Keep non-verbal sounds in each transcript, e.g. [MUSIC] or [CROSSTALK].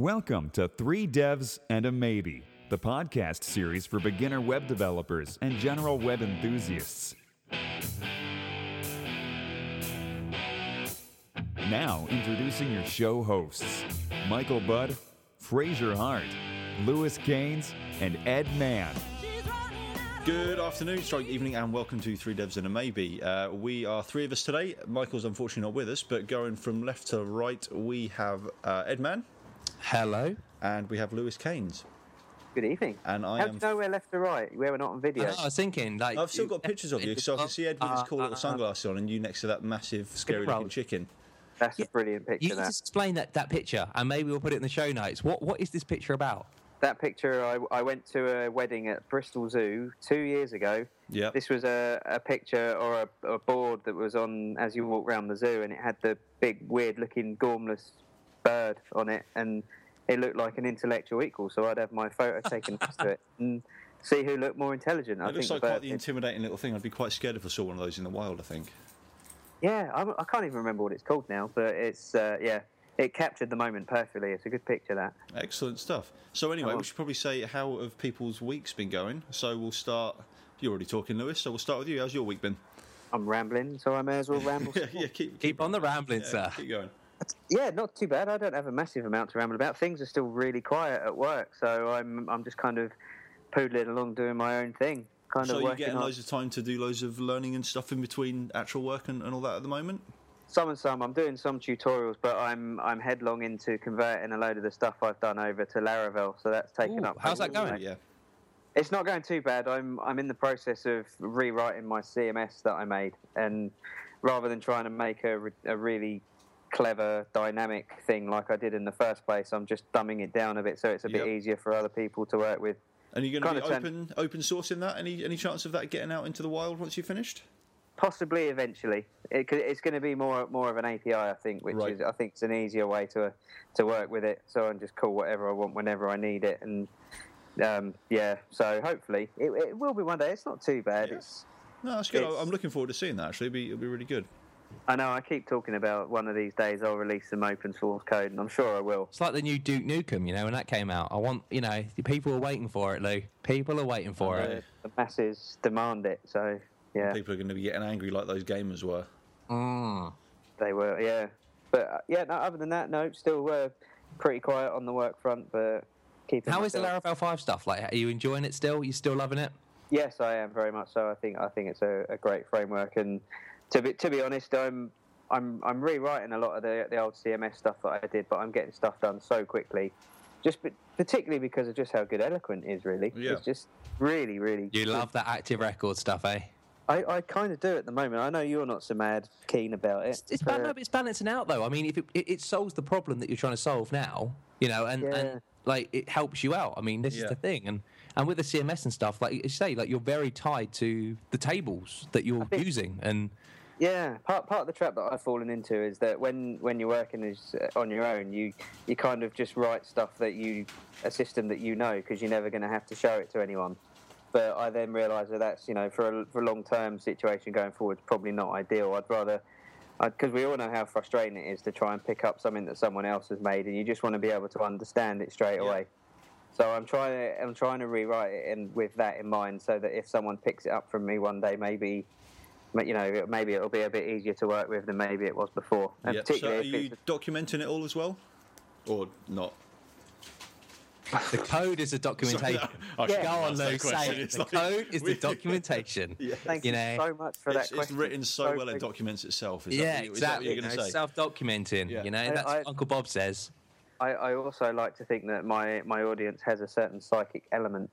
Welcome to Three Devs and a Maybe, the podcast series for beginner web developers and general web enthusiasts. Now, introducing your show hosts Michael Budd, Fraser Hart, Lewis Cains, and Edd Mann. Good afternoon, strike evening, and welcome to Three Devs and a Maybe. Uh, we are three of us today. Michael's unfortunately not with us, but going from left to right, we have uh, Edd Mann Hello. and we have Lewis Cains. Good evening. And I How am. do you know we're left to right? We're not on video? I was thinking, like, I've still got pictures of you, so I can see Ed with his cool little Uh, sunglasses on, and you next to that massive, scary looking chicken. That's a brilliant picture. You can that. just explain that, that picture, and maybe we'll put it in the show notes. What What is this picture about? that picture, I, I went to a wedding at Bristol Zoo two years ago. Yep. This was a, a picture or a, a board that was on as you walk around the zoo, and it had the big, weird-looking gormless bird on it, and it looked like an intellectual equal. So I'd have my photo taken next to it and see who looked more intelligent. I It looks think like the quite the intimidating little thing. I'd be quite scared if I saw one of those in the wild, I think. Yeah, I, I can't even remember what it's called now, but it's uh, yeah, it captured the moment perfectly. It's a good picture that. Excellent stuff. So anyway, Oh. we should probably say how have people's weeks been going. So we'll start. You're already talking, Lewis. So we'll start with you. How's your week been? I'm rambling, so I may as well ramble. [LAUGHS] yeah, some more. keep Keep on the rambling, yeah, sir. Keep going. Yeah, not too bad. I don't have a massive amount to ramble about. Things are still really quiet at work, so I'm I'm just kind of poodling along doing my own thing. Kind So of you're getting on loads of time to do loads of learning and stuff in between actual work and, and all that at the moment. some and some. I'm doing some tutorials, but I'm I'm headlong into converting a load of the stuff I've done over to Laravel, so that's taken Ooh, up. how's that going? Yeah. It's not going too bad. I'm I'm in the process of rewriting my CMS that I made, and rather than trying to make a, a really clever dynamic thing like I did in the first place, I'm just dumbing it down a bit so it's a bit easier for other people to work with. And you're going to be open open sourcing that? Any any chance of that getting out into the wild once you've finished? Possibly eventually, it, it's going to be more more of an API, I think, which Right. is I think it's an easier way to to work with it. So I can just call whatever I want whenever I need it, and um, yeah. So hopefully it, it will be one day. It's not too bad. Yeah. It's No, that's good. It's- I'm looking forward to seeing that. Actually, it'll be, it'll be really good. I know I keep talking about one of these days I'll release some open source code, and I'm sure I will. It's like the new Duke Nukem, you know, when that came out. I want, you know, people are waiting for it, Lou. People are waiting for it. The masses demand it, so yeah, People are going to be getting angry like those gamers were. Mm. they were. Yeah, but uh, yeah. No, other than that, no, still uh, pretty quiet on the work front, but keeping. How is the myself- Laravel 5 stuff? Like, are you enjoying it still? You still loving it? Yes, I am very much so. I think I think it's a, a great framework, and to be to be honest, I'm I'm I'm rewriting a lot of the the old CMS stuff that I did, but I'm getting stuff done so quickly, just be- particularly because of just how good Eloquent is. Really, Yeah. it's just really really. You good. love that active record stuff, eh? I, I kind of do at the moment. I know you're not so mad keen about it. It's, it's, but- ba- no, it's balancing out though. I mean, if it, it, it solves the problem that you're trying to solve now, you know, and, Yeah. and like it helps you out. I mean, this Yeah. is the thing, and and with the CMS and stuff, like you say, like you're very tied to the tables that you're think- using, and Yeah, part part of the trap that I've fallen into is that when when you're working as, uh, on your own, you you kind of just write stuff that you a system that you know because you're never going to have to show it to anyone. But I then realise that that's you know for a, for a long term situation going forward, probably not ideal. I'd rather because we all know how frustrating it is to try and pick up something that someone else has made, and you just want to be able to understand it straight Yeah. away. So I'm trying to I'm trying to rewrite it and with that in mind, so that if someone picks it up from me one day, maybe ma- you know maybe it'll be a bit easier to work with than maybe it was before. And Yeah. So are you documenting it all as well, or not? the code is the [LAUGHS] documentation. [LAUGHS] I Yeah. Go on, ask that Lou, say it. It's The like- code is the [LAUGHS] documentation. Yeah. Thank you you, know, so much for that It's, it's written so well it big. documents itself. Is Yeah, that, what- is that what exactly. you're You going know, to say? self-documenting. Yeah. You know, I- that's I- what Uncle Bob says. I, I also like to think that my, my audience has a certain psychic element,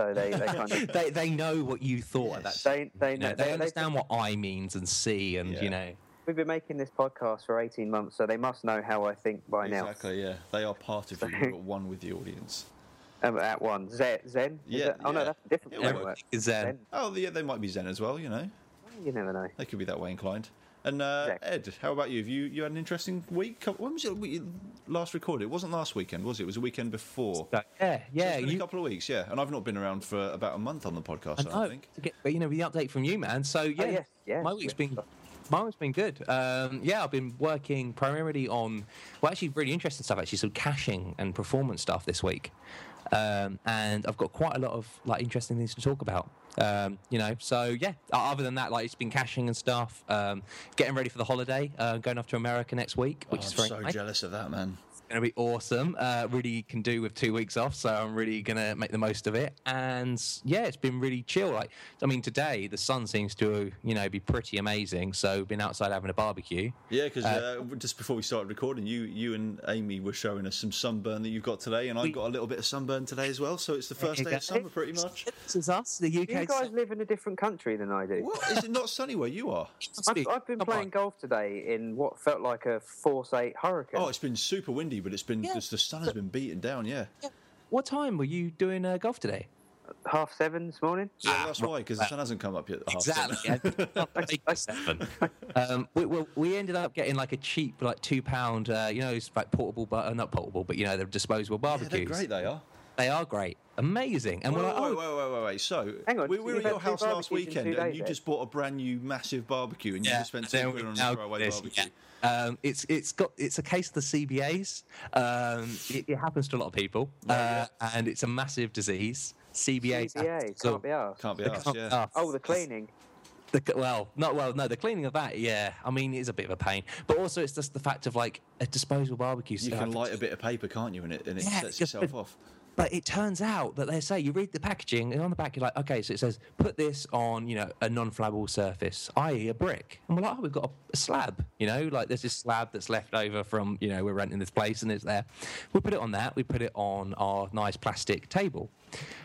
so they, they [LAUGHS] kind of they they know what you thought at that. Time. they they You know know, they understand what I means and see and Yeah. you know. We've been making this podcast for eighteen months, so they must know how I think by now. Exactly. Yeah, they are part of you. You've one with the audience. [LAUGHS] Um, at one, Zen. Zen? Is Yeah, that- Oh no, that's a different Yeah, well, framework. Zen. Zen. Oh, yeah, they might be Zen as well. You know, You never know. they could be that way inclined. And uh, Exactly. Ed, how about you? Have you you had an interesting week? When was it last recorded? It wasn't last weekend, was it? It was a weekend before. Yeah, So yeah. been you, a couple of weeks, yeah. And I've not been around for about a month on the podcast. I, I know. think. To get, you know, the update from you, man. So yeah, yes, yes, my week's yes. been Mine's been good. Um, yeah, I've been working primarily on, well, actually, really interesting stuff. Actually, some caching and performance stuff this week, um, and I've got quite a lot of like interesting things to talk about. Um, you know, so yeah. Other than that, like it's been caching and stuff. Um, getting ready for the holiday, uh, going off to America next week, which Oh, is I'm very so nice. jealous of that, man. Going to be awesome. Uh, really can do with two weeks off, so I'm really going to make the most of it. And yeah, it's been really chill. Like, I mean, today the sun seems to, you know, be pretty amazing. So been outside having a barbecue. Yeah, because uh, just before we started recording, you you and Amy were showing us some sunburn that you've got today, and I've got a little bit of sunburn today as well. So it's the first day of summer, pretty much. This is us, the UK. You guys live in a different country than I do. What is it not sunny where you are? I've, I've been playing golf today in what felt like a Force 8 hurricane. Oh, it's been super windy, but it's been Yeah. the sun has been beaten down. Yeah, What time were you doing uh, golf today? Half seven this morning. yeah, that's why because the sun hasn't come up yet. at half seven. Exactly. [LAUGHS] Seven. um, we, we, we ended up getting like a cheap, like two pound, uh, you know, it's like portable, but uh, not portable, but you know, the disposable Yeah, barbecues. they're great. They are. They are great, amazing, and Wait, we're like, wait, oh, wait, wait, wait, wait. So Hang on, we so were at your house last weekend, and days, you just bought a brand new massive barbecue, and you just spent then ten we quid on a now throwaway this, barbecue. yeah. Um, it's it's got it's a case of the CBAs. Um, it, it happens to a lot of people, uh, and it's a massive disease. CBAs. CBA, can't be asked. Can't be asked. can't Yeah. be asked. Oh, the cleaning. The, well, not well. No, the cleaning of that. Yeah, I mean, it is a bit of a pain. But also, it's just the fact of like a disposable barbecue. You can light a bit of paper, can't you? And it and it Yeah, sets just itself off. But it turns out that they say you read the packaging and on the back you're like, okay, so it says put this on, you know, a non-flammable surface, i.e., a brick. And we're like, oh, we've got a, slab, you know, like there's this slab that's left over from, you know, we're renting this place and it's there. We put it on that. We put it on our nice plastic table.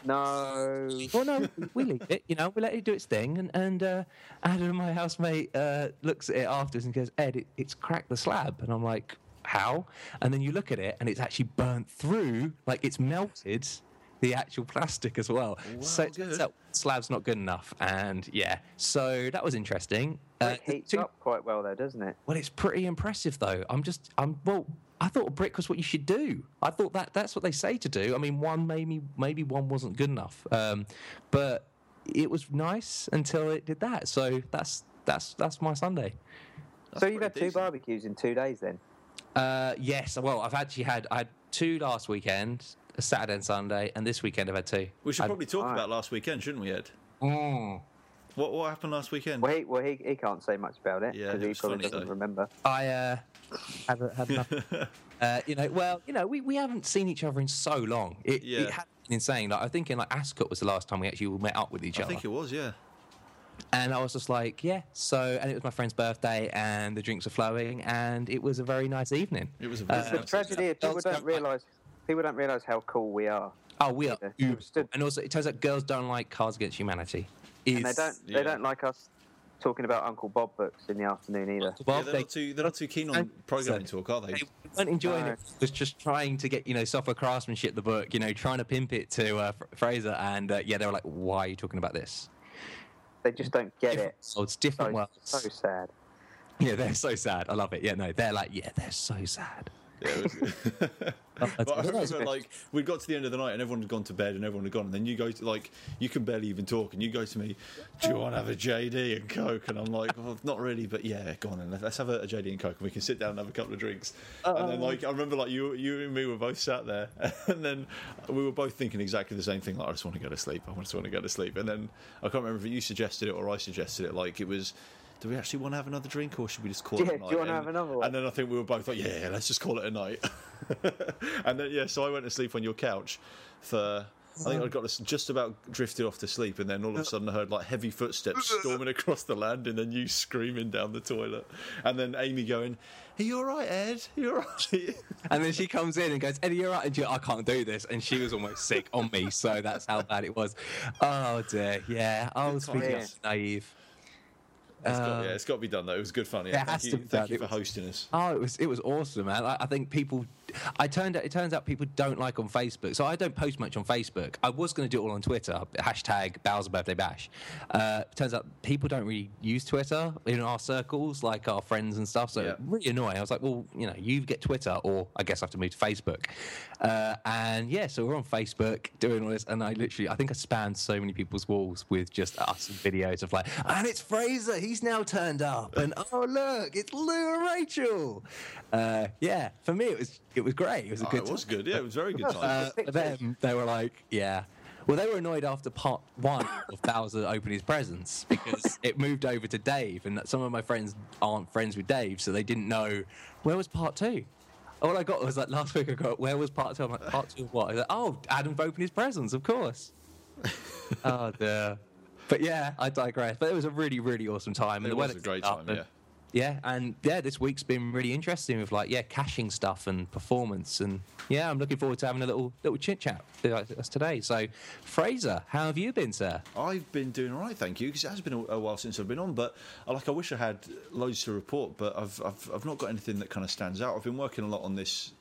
No. Well, no, we leave it, you know, we let it do its thing. And, and uh, Adam, my housemate, uh, looks at it afterwards and goes, Ed, it, it's cracked the slab. And I'm like, how? And then you look at it and it's actually burnt through, like it's melted the actual plastic as well. so Wow, it turns good. out slab's not good enough. And yeah, so that was interesting. It heats two- up quite well, though, doesn't it? well, it's pretty impressive, though. I'm just, I'm well. I thought a brick was what you should do. I thought that that's what they say to do. I mean, one maybe maybe one wasn't good enough, um, but it was nice until it did that. So that's that's that's my Sunday. That's so you've pretty had two barbecues in two days then? Uh, yes, well, I've actually had I had two last weekend, a Saturday and Sunday, and this weekend I've had two. We should I- probably talk Alright. about last weekend, shouldn't we, Ed? Mm. What what happened last weekend? Well, he, well, he, he can't say much about it Yeah, because it he probably funny, doesn't though. remember. I uh, had had enough. [LAUGHS] uh, you know, well, you know, we, we haven't seen each other in so long. It, Yeah. it had been insane. Like I think in like Ascot was the last time we actually met up with each I other. I think it was, yeah. And I was just like, yeah. So, and it was my friend's birthday, and the drinks were flowing, and it was a very nice evening. It was a very Uh, The nice tragedy is people don't don't realise people don't realise how cool we are, Oh, we are. Yeah, uber stood- And also, it turns out girls don't like Cards Against Humanity. Is, and they don't Yeah. they don't like us talking about Uncle Bob books in the afternoon either. Yeah, they're, they, not too, they're not too keen on and- programming talk, are they? they weren't enjoying No. it. Was just trying to get you know software craftsmanship, the book, you know, trying to pimp it to uh, Fraser, and uh, yeah, they were like, "Why are you talking about this?" They just don't get Different it. worlds, Oh, different So, worlds. so sad. Yeah, they're so sad. I love it. Yeah, no, they're like, yeah, they're so sad. Yeah, it was- [LAUGHS] [LAUGHS] But I that's remember, like, we got to the end of the night and everyone had gone to bed and everyone had gone. And then you go to, like, you can barely even talk. And you go to me, Do you want to have a JD and Coke? And I'm like, Well, not really, but yeah, go on. And let's have a, a JD and Coke and we can sit down and have a couple of drinks. And then, like, I remember, like, you you and me were both sat there. [LAUGHS] And then we were both thinking exactly the same thing. Like, I just want to go to sleep. I just want to go to sleep. And then I can't remember if you suggested it or I suggested it. Like, it was. Do we actually want to have another drink, or should we just call Yeah, it a do night? you wanna And- have another one? And then I think we were both like, yeah, let's just call it a night. [LAUGHS] and then yeah, so I went to sleep on your couch for. I think I got this just about drifted off to sleep, and then all of a uh. sudden I heard like heavy footsteps storming across the land, and then you screaming down the toilet, and then Amy going, "Are you all right, Ed? Are You all right?" [LAUGHS] And then she comes in and goes, Eddie, you're right. And she, I can't do this. And she was almost sick on me. So that's how bad it was. Oh, dear. Yeah. I was being naive. It's got, yeah, um, it's got to be done though. It was good fun. it Yeah, has thank you, thank you It for hosting us. Oh, it was it was awesome, man. I, I think people I turned out it turns out people don't like on Facebook, so I don't post much on Facebook. I was going to do it all on Twitter, hashtag Bowser Birthday Bash. Uh, turns out people don't really use Twitter in our circles, like our friends and stuff. So Yeah. really annoying. I was like, well, you know, you get Twitter, or I guess I have to move to Facebook. Uh, and yeah, so we're on Facebook doing all this, and I literally, I think I spanned so many people's walls with just us and videos of like, and it's Fraser, he's now turned up, and oh look, it's Lou and Rachel. Uh, yeah, for me it was it was great. It was a Oh, good. it was time. good. Yeah, it was a very good [LAUGHS] time. Uh, for them, they were like, yeah. Well, they were annoyed after part one of Bowser opening his presents because [LAUGHS] it moved over to Dave, and some of my friends aren't friends with Dave, so they didn't know where was part two. All I got was like last week. I got where was part two? I'm like part two of what? Like, oh, Adam opened his presents, of course. [LAUGHS] oh dear. But yeah, I digress. But it was a really, really awesome time. and It the was a great picked up, time, yeah. Yeah, and yeah, this week's been really interesting with like yeah, caching stuff and performance, and yeah, I'm looking forward to having a little little chit chat like us today. So, Fraser, how have you been, sir? I've been doing all right, thank you, because it has been a, while since I've been on. But uh, like, I wish I had loads to report, but I've, I've I've not got anything that kind of stands out. I've been working a lot on this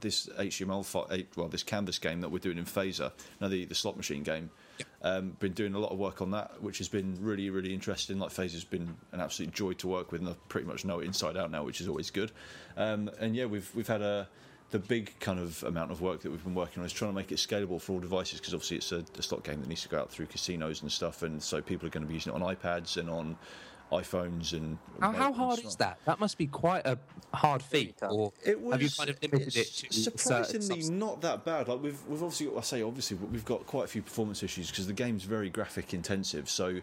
this HTML well this canvas game that we're doing in Phaser, now the the slot machine game. Um, been doing a lot of work on that, which has been really really interesting. Like Phaser's been an absolute joy to work with, and I pretty much know it inside out now, which is always good. Um, and yeah, we've we've had a the big kind of amount of work that we've been working on is trying to make it scalable for all devices because obviously it's a, a slot game that needs to go out through casinos and stuff, and so people are going to be using it on iPads and on iPhones and. How, how hard stuff. is that? That must be quite a hard feat. Or It was, have you kind of limited it to surprisingly not that bad. Like we've we've obviously got, I say obviously but we've got quite a few performance issues because the game's very graphic intensive. So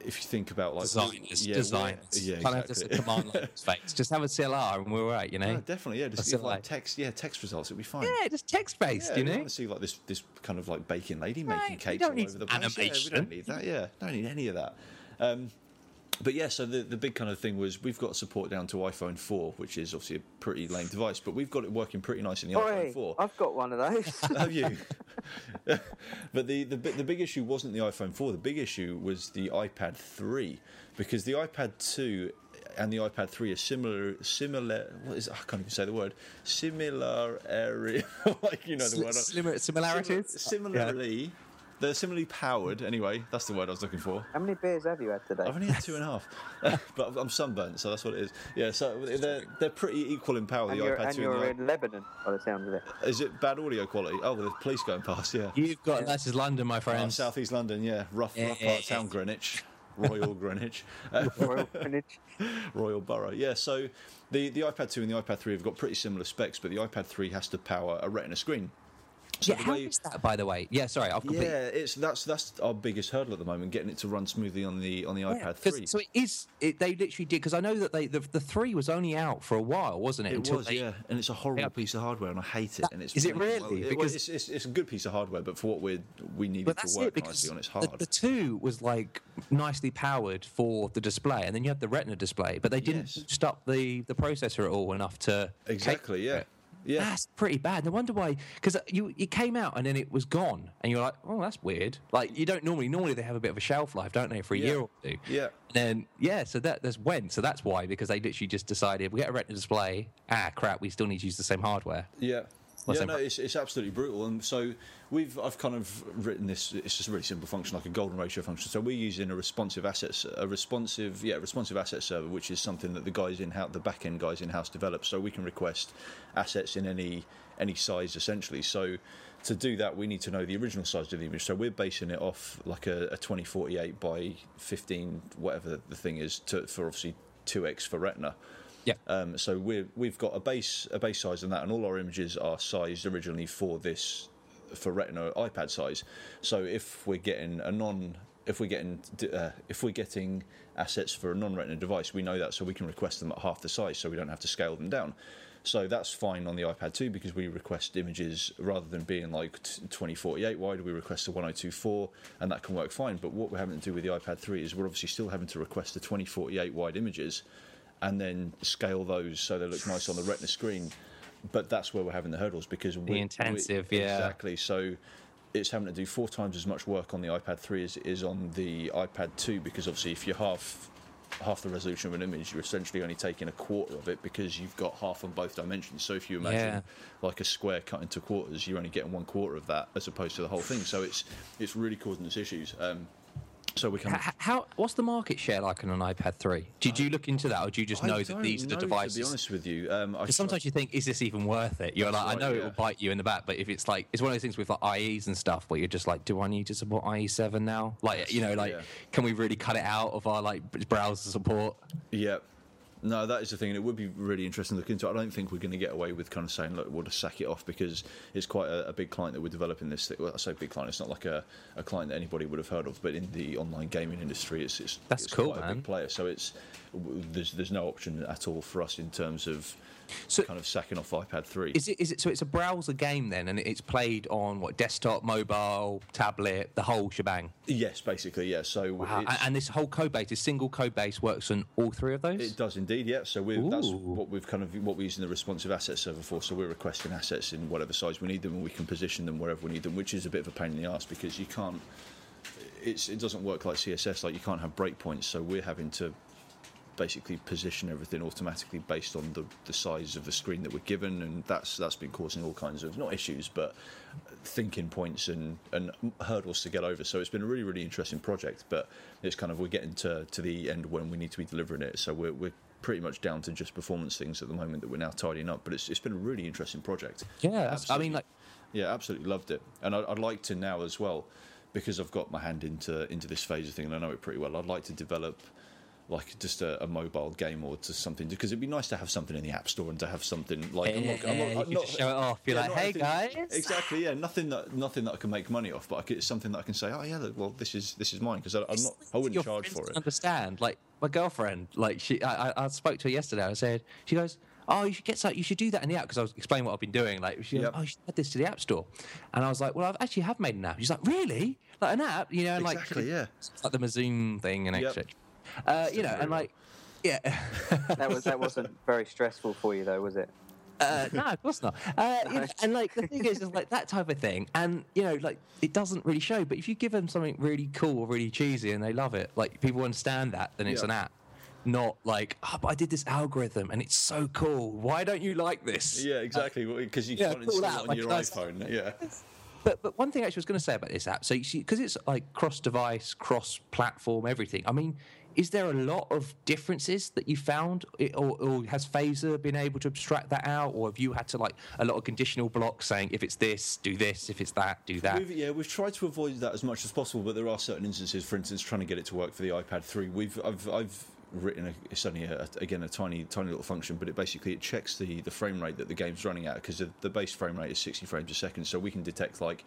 if you think about like designers, yeah, designers. yeah, Can't just a exactly. command line [LAUGHS] face. Just have a CLR and we're all right, you know. Yeah, definitely, yeah. Just give, like like- text, yeah, text results. It'll be fine. yeah, just text based, Yeah, you we know. want to see like this, this kind of like baking lady Right, making we cakes don't all need over the place. Yeah, we don't need that. Yeah, don't need any of that. Um, but yeah, so the, the big kind of thing was we've got support down to iPhone 4, which is obviously a pretty lame device, but we've got it working pretty nice in the Oi, iPhone 4. I've got one of those. [LAUGHS] Have you? [LAUGHS] but the, the the big issue wasn't the iPhone 4. The big issue was the iPad 3 because the iPad 2 and the iPad 3 are similar. Similar. What is? I can't even say the word. Similar area. [LAUGHS] like you know the Sli- word. similar- similarities? Simi- similarly, they're similarly powered. Anyway, that's the word I was looking for. How many beers have you had today? I've only had two and a half, [LAUGHS] but I'm sunburnt, so that's what it is. Yeah, so they're they're pretty equal in power. and the you're, iPad and 2 you're and the in Lebanon, by the sound of it. Is it bad audio quality? Oh, well, the police going past. Yeah. You've got that's is London, my Uh, friend. Southeast London, yeah, rough, Yeah, rough yeah, part of town. Greenwich, Royal Greenwich, [LAUGHS] Royal Greenwich. [LAUGHS] Royal Borough. Yeah, so the the iPad 2 and the iPad 3 have got pretty similar specs, but the iPad 3 has to power a Retina screen. So yeah, how way- is that, by the way? Yeah, sorry, I've completely. Yeah, it's that's that's our biggest hurdle at the moment, getting it to run smoothly on the on the Yeah, iPad 'cause- 3. So it is. It, they literally did because I know that they the, the three was only out for a while, wasn't it? It Until was, they- yeah, and it's a horrible Yeah. piece of hardware, and I hate it. That- and it's is it really- really? well, Because- it's, it's, it's a good piece of hardware, but for what we we need But it that's to work because nicely on, it's the, hard. the two was like nicely powered for the display, and then you had the Retina display, but they didn't Yes. boost up the the processor at all enough to exactly, yeah, yeah. That's pretty bad. No wonder why, because you it came out and then it was gone, and you're like, oh, that's weird. Like you don't normally normally they have a bit of a shelf life, don't they, for a Yeah. year or two? Yeah. And then yeah, so that that's when. So that's why because they literally just decided we get a Retina display. Ah, crap, we still need to use the same hardware. Yeah. Yeah, no, it's, it's absolutely brutal. And so we've I've kind of written this. It's just a really simple function, like a golden ratio function. So we're using a responsive assets, a responsive yeah, responsive asset server, which is something that the guys in house, the back end guys in house develop. So we can request assets in any any size essentially. So to do that, we need to know the original size of the image. So we're basing it off like a, a 2048 by 15, whatever the thing is, to, for obviously 2x for Retina. Yeah. Um, so we're, we've got a base a base size on that, and all our images are sized originally for this for Retina iPad size. So if we're getting a non if we're getting uh, if we're getting assets for a non-Retina device, we know that, so we can request them at half the size, so we don't have to scale them down. So that's fine on the iPad 2 because we request images rather than being like 2048 wide, we request a 1024 and that can work fine. But what we're having to do with the iPad 3 is we're obviously still having to request the 2048 wide images and then scale those so they look nice on the Retina screen. But that's where we're having the hurdles because we, we- intensive, yeah. exactly. So it's having to do four times as much work on the iPad 3 as it is on the iPad 2 because obviously if you half half the resolution of an image, you're essentially only taking a quarter of it because you've got half on both dimensions. So if you imagine Yeah. like a square cut into quarters, you're only getting one quarter of that as opposed to the whole thing. So it's it's really causing us issues. Um, so we H- how what's the market share like on an iPad 3? Did you look into that, or do you just know that these are the devices? To be honest with you, um, I sometimes you think, is this even worth it? You're like, I right, know it will bite you in the back, but if it's like, it's one of those things with like IEs and stuff where you're just like, do I need to support IE7 now? Like, you know, like, Yeah. can we really cut it out of our like browser support? Yeah. No, that is the thing, and it would be really interesting to look into. I don't think we're going to get away with kind of saying, look, we'll just sack it off because it's quite a, a big client that we're developing this. Well, I say big client, it's not like a, a client that anybody would have heard of, but in the online gaming industry, it's, it's, That's it's cool, quite a man. big player. So it's there's there's no option at all for us in terms of So- kind of second off iPad 3. Is it, is it, so it's a browser game then, and it's played on what, desktop, mobile, tablet, the whole shebang? yes, basically, yeah. So Wow. And, and this whole code base, this single code base works on all three of those? It does indeed, yeah. So we that's what we've kind of what we're using the responsive asset server for. So we're requesting assets in whatever size we need them, and we can position them wherever we need them, which is a bit of a pain in the ass because you can't. It's it doesn't work like CSS. Like you can't have breakpoints. So we're having to basically position everything automatically based on the, the size of the screen that we're given, and that's that's been causing all kinds of not issues, but thinking points and, and hurdles to get over. So it's been a really really interesting project, but it's kind of we're getting to, to the end when we need to be delivering it. So we're, we're pretty much down to just performance things at the moment that we're now tidying up. But it's it's been a really interesting project. yeah, that's- I mean, like, Yeah, absolutely loved it, and I, I'd like to now as well, because I've got my hand into into this phase of thing and I know it pretty well. I'd like to develop like just a, a mobile game or to something because it'd be nice to have something in the app store and to have something like I'm not, I'm not, I'm not- show it off. You're like, "Hey, anything- guys." exactly, yeah, nothing that nothing that I can make money off, but I could, it's something that I can say, oh yeah, well this is this is mine because I'm not, I wouldn't your charge for it. Understand? Like my girlfriend, like she, I, I- I spoke to her yesterday. I said, she goes, "Oh, you should get some, you should do that in the app." Because I was explaining what I've been doing. Like, she goes, "Oh, you should add this to the app store," and I was like, "Well, I've actually have made an app." She's like, "Really? Like an app? You know, and like Exactly, yeah. like the Mazoom thing and Yep. etc." Uh, you know, and like, yeah. That was that wasn't [LAUGHS] very stressful for you though, was it? Uh, no, of course not. Uh, [LAUGHS] you know, and like the thing is, is like that type of thing, and you know, like it doesn't really show. But if you give them something really cool or really cheesy and they love it, like people understand that, then it's Yeah. an app. Not like, oh, but I did this algorithm and it's so cool. Why don't you like this? Yeah, exactly, because you yeah, can't install that, it on like, your nice- iPhone. Yeah, But but one thing I was going to say about this app, so you see, because it's like cross-device, cross-platform, everything. I mean, is there a lot of differences that you found, or, or has Phaser been able to abstract that out, or have you had to like a lot of conditional blocks saying if it's this, do this, if it's that, do that? We've, yeah, we've tried to avoid that as much as possible, but there are certain instances. For instance, trying to get it to work for the iPad 3. We've I've, I've written a, it's only a, again a tiny tiny little function, but it basically it checks the the frame rate that the game's running at because the, the base frame rate is 60 frames a second, so we can detect like.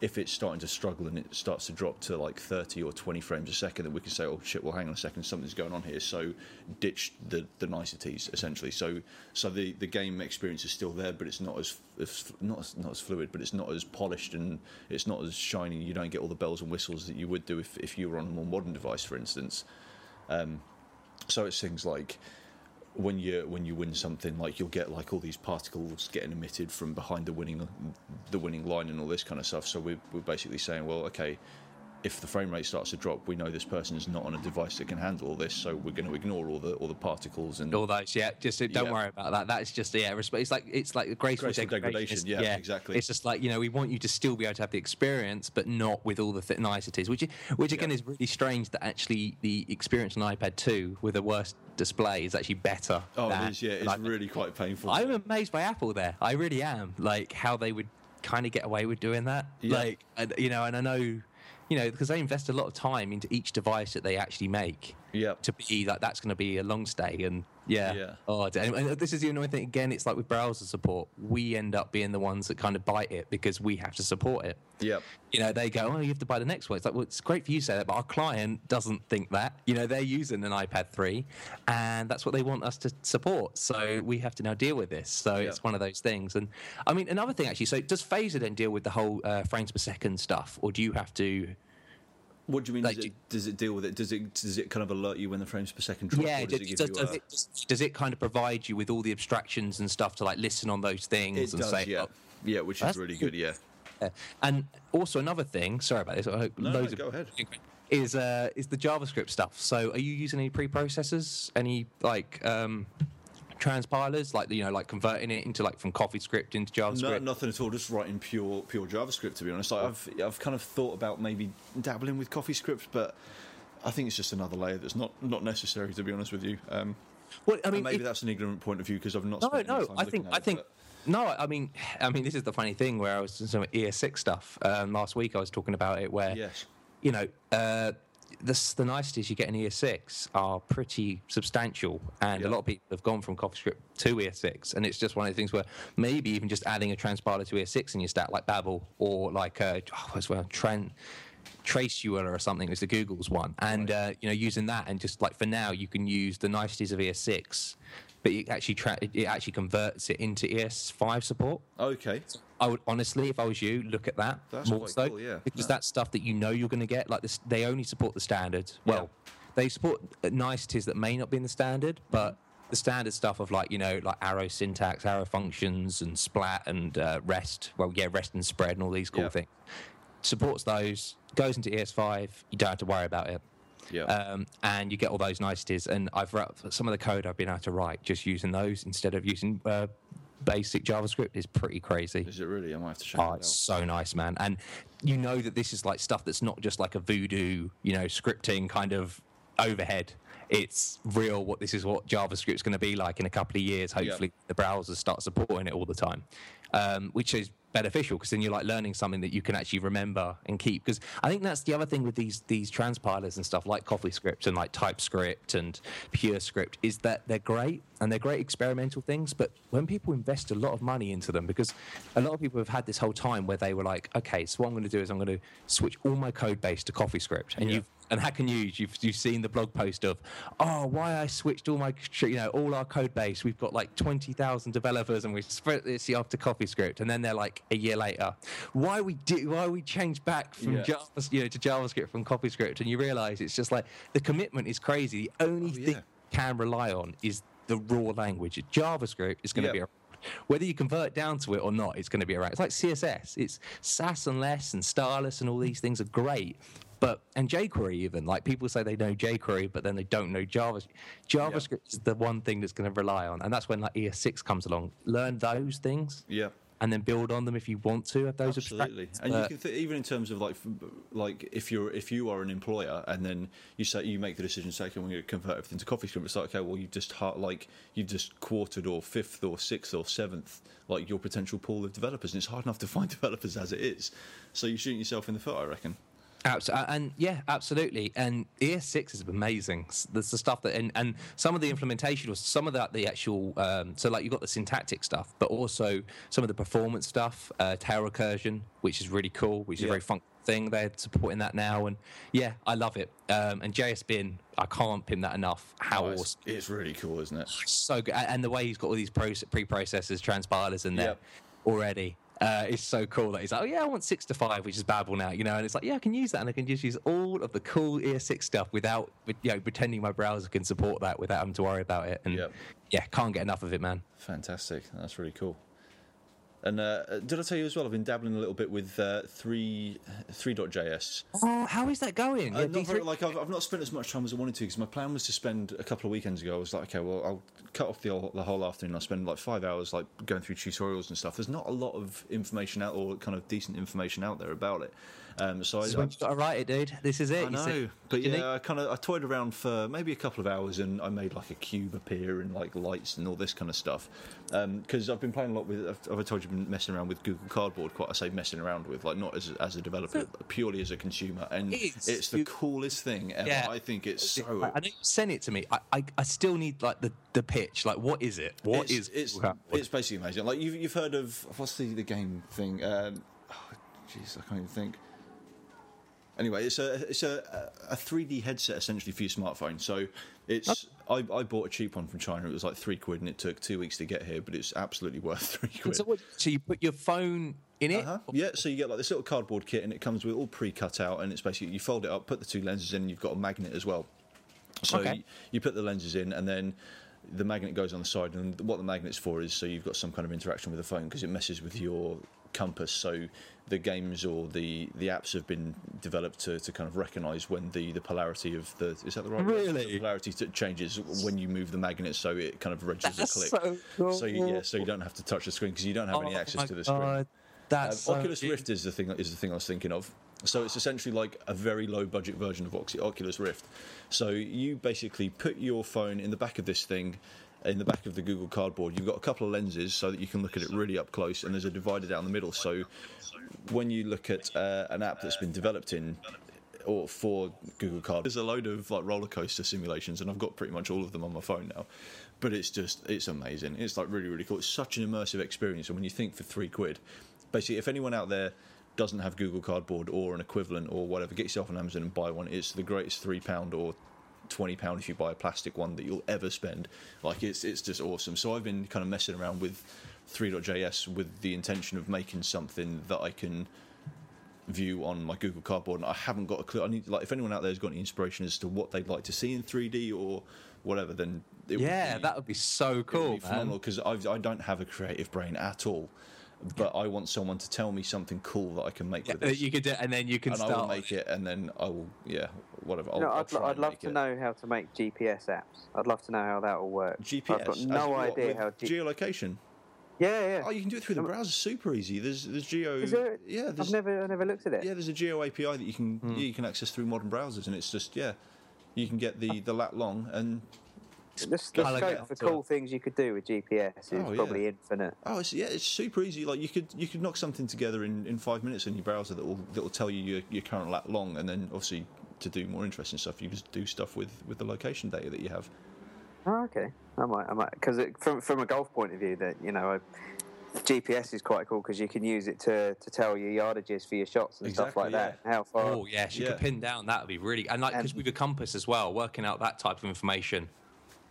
If it's starting to struggle and it starts to drop to like 30 or 20 frames a second, then we can say, "Oh shit! Well, hang on a second, something's going on here." So, ditch the, the niceties essentially. So, so the, the game experience is still there, but it's not as, as not as, not as fluid, but it's not as polished and it's not as shiny. You don't get all the bells and whistles that you would do if, if you were on a more modern device, for instance. Um, so it's things like when you when you win something, like you'll get like all these particles getting emitted from behind the winning the winning line and all this kind of stuff. So we're, we're basically saying, well, okay, if the frame rate starts to drop, we know this person is not on a device that can handle all this, so we're going to ignore all the all the particles and all those, yeah. Just don't Yeah. worry about that. That's just yeah. It's like it's like graceful, Graceful degradation. degradation, yeah, exactly. It's just like you know we want you to still be able to have the experience, but not with all the th- niceties. Which which again Yeah. is really strange that actually the experience on iPad 2 with a worse display is actually better. oh, it is, yeah, it's iPad really quite painful. I'm amazed by Apple there. I really am. Like how they would kind of get away with doing that. Yeah. Like, you know, and I know, you know, because they invest a lot of time into each device that they actually make yeah, to be like that's going to be a long stay. And yeah, Yeah. oh, and this is the annoying thing. Again, it's like with browser support, we end up being the ones that kind of bite it because we have to support it. yeah. You know, they go, oh, you have to buy the next one. It's like, well, it's great for you to say that, but our client doesn't think that. You know, they're using an iPad 3, and that's what they want us to support. So we have to now deal with this. So Yeah. it's one of those things. And I mean, another thing actually. So does Phaser then deal with the whole uh, frames per second stuff, or do you have to? What do you mean? Like, does, it, does it deal with it? Does it does it kind of alert you when the frames per second drop? yeah, does, does it does, does a- it, does, does it kind of provide you with all the abstractions and stuff to like listen on those things and say, yeah, oh, yeah, which is really good. Yeah, Yeah. And also another thing. Sorry about this. I hope No, loads no, of go ahead. is uh, is the JavaScript stuff. So, are you using any preprocessors? Any like um, transpilers, like you know, like converting it into like from CoffeeScript into JavaScript? No, nothing at all. Just writing pure pure JavaScript. To be honest, like, I've I've kind of thought about maybe dabbling with CoffeeScript, but I think it's just another layer that's not not necessary. To be honest with you, um, well, I mean, maybe if- that's an ignorant point of view because I've not. No, no. I think I it, think but- no. I mean, [LAUGHS] I mean, this is the funny thing where I was doing some ES6 stuff um, last week. I was talking about it where Yes. you know uh, the the niceties you get in ES6 are pretty substantial, and Yeah. a lot of people have gone from CoffeeScript to ES6, and it's just one of the things where maybe even just adding a transpiler to ES6 in your stack like Babel or like uh, oh, what's well Tran. Traceur or something is the Google's one, and uh, you know using that and just like for now you can use the niceties of ES6, but it actually tra- it- it actually converts it into ES5 support. Okay. I would honestly, if I was you, look at that That's more so cool, yeah. because Yeah. that's stuff that you know you're going to get. Like this, they only support the standard. Well, they support niceties that may not be in the standard, but the standard stuff of like you know like arrow syntax, arrow functions, and splat and uh, rest. Well, yeah, rest and spread and all these cool Yeah. things supports those. Goes into ES5. You don't have to worry about it. Yeah. Um, and you get all those niceties. And I've wrote some of the code I've been able to write just using those instead of using uh, basic JavaScript is pretty crazy. Is it really? I might have to check Oh, it it's so nice, man. And you know that this is like stuff that's not just like a voodoo, you know, scripting kind of overhead. It's real. What this is what JavaScript's going to be like in a couple of years. Hopefully, the browsers start supporting it all the time, um, which is beneficial because then you're like learning something that you can actually remember and keep. Because I think that's the other thing with these these transpilers and stuff like CoffeeScript and like TypeScript and PureScript is that they're great and they're great experimental things. But when people invest a lot of money into them, because a lot of people have had this whole time where they were like, okay, so what I'm going to do is I'm going to switch all my code base to CoffeeScript, and Yeah. you've and Hacker News, you've you've seen the blog post of, oh, why I switched all my, you know, all our code base. We've got like twenty thousand developers, and we spread this after to CoffeeScript. And then they're like a year later, why we do why we change back from Yeah. Java, you know, to JavaScript from CoffeeScript, and you realise it's just like the commitment is crazy. The only Oh, thing yeah. you can rely on is the raw language. JavaScript is going to Yeah. be a whether you convert down to it or not, it's going to be around. It's like CSS. It's Sass and less and stylus and all these things are great. But and jQuery even like people say they know jQuery, but then they don't know Java. JavaScript is the one thing that's going to rely on, and that's when like ES6 comes along. Learn those things, Yeah. and then build on them if you want to. Have those Absolutely, and you can th- even in terms of like, like if you're if you are an employer and then you say you make the decision, say, okay, we're going to convert everything to CoffeeScript. It's like, okay, well, you've just ha- like you've just quartered or fifth or sixth or seventh like your potential pool of developers, and it's hard enough to [LAUGHS] find developers as it is. So you're shooting yourself in the foot, I reckon. Abs- uh, and yeah, absolutely. And ES6 is amazing. There's the stuff that, and, and some of the implementation was some of that, the actual, um, so like you've got the syntactic stuff, but also some of the performance stuff, uh, tail recursion, which is really cool, which is a very fun thing. They're supporting that now. And yeah, I love it. Um, and JS Bin, I can't pin that enough. How Oh, it's, awesome. it's really cool, isn't it? So good. And the way he's got all these pre-processors, transpilers in there Yep. already. Uh, it's so cool that he's like, oh yeah, I want six to five, which is Babel now, you know, and it's like, yeah, I can use that, and I can just use all of the cool ES6 stuff without, you know, pretending my browser can support that without having to worry about it. And Yep. yeah, can't get enough of it, man. Fantastic. That's really cool. And uh, did I tell you as well? I've been dabbling a little bit with uh, three three dot JS. Oh, how is that going? Uh, not very, like I've, I've not spent as much time as I wanted to because my plan was to spend a couple of weekends ago. I was like, okay, well, I'll cut off the whole, the whole afternoon. I'll spend like five hours like going through tutorials and stuff. There's not a lot of information out or kind of decent information out there about it. Um, so I, is I, to write it, dude. This is it. I see- know, but you yeah, I kind of I toyed around for maybe a couple of hours, and I made like a cube appear and like lights and all this kind of stuff. Because I've been playing a lot with, I've, told you I've told you, been messing around with Google Cardboard. Quite, I say messing around with, like not as as a developer, but purely as a consumer, and It's- it's the you- coolest thing ever. Yeah. I think it's so. I, I know you sent it to me. I, I, I still need like the, the pitch. Like, what is it? What it's, is it's Cardboard? it's basically amazing. Like you've you've heard of what's the the game thing? Um, oh, Jeez, I can't even think. Anyway, it's a it's a a 3D headset essentially for your smartphone. So it's I, I bought a cheap one from China. It was like three quid, and it took two weeks to get here, but it's absolutely [LAUGHS] worth three quid. so, what, so you put your phone in it? Uh-huh. Yeah, so you get like this little cardboard kit, and it comes with all pre-cut out, and it's basically you fold it up, put the two lenses in, and you've got a magnet as well. So Okay. you, you put the lenses in, and then the magnet goes on the side, and what the magnet's for is so you've got some kind of interaction with the phone because it messes with your compass. So the games or the the apps have been developed to, to kind of recognise when the, the polarity of the is that the right word? Really? the polarity t- changes when you move the magnet, so it kind of registers That's a click. so cool. So you, yeah, so you don't have to touch the screen because you don't have any Oh access to the screen. God, That's Um, so Oculus cute. Rift is the thing is the thing I was thinking of. So it's essentially like a very low budget version of Oculus Rift. So you basically put your phone in the back of this thing, in the back of the Google Cardboard. You've got a couple of lenses so that you can look at it really up close, and there's a divider down the middle. So when you look at uh, an app that's been developed in or for Google Card. There's a load of like roller coaster simulations, and I've got pretty much all of them on my phone now. But it's just it's amazing. It's like really really cool. It's such an immersive experience, and when you think for three quid, basically, if anyone out there doesn't have Google Cardboard or an equivalent or whatever, get yourself on Amazon and buy one. It's the greatest three pound or twenty pound if you buy a plastic one that you'll ever spend. Like it's it's just awesome. So I've been kind of messing around with Three.js with the intention of making something that I can view on my Google Cardboard, and I haven't got a clue. I need like if anyone out there has got any inspiration as to what they'd like to see in 3D or whatever, then it Yeah, would be, that would be so cool, be phenomenal because I don't have a creative brain at all. But I want someone to tell me something cool that I can make Yeah, with that this. you could do, and then you can and I will make it, and then I will, yeah, whatever. I'll, You know, I'll I'd, try I'd love to it. know how to make GPS apps. I'd love to know how that will work. GPS. I've got no what, idea with how. G- geolocation. yeah, yeah. Oh, you can do it through the browser. Super easy. There's there's geo. Is there? Yeah, I've never, I never looked at it. yeah, there's a geo API that you can Hmm. yeah, you can access through modern browsers, and it's just yeah, you can get the the lat long and The, the scope for cool things you could do with GPS is Oh, yeah. probably infinite. Oh, it's, yeah, it's super easy. Like you could you could knock something together in, in five minutes in your browser that will that will tell you your, your current lat long, and then obviously to do more interesting stuff, you just do stuff with, with the location data that you have. Oh, okay. I might, I might, because from from a golf point of view, that you know, I, GPS is quite cool because you can use it to, to tell your yardages for your shots and stuff Exactly, like that. How far? Oh yes, you Yeah. could pin down. That would be really and like because And- with a compass as well, working out that type of information.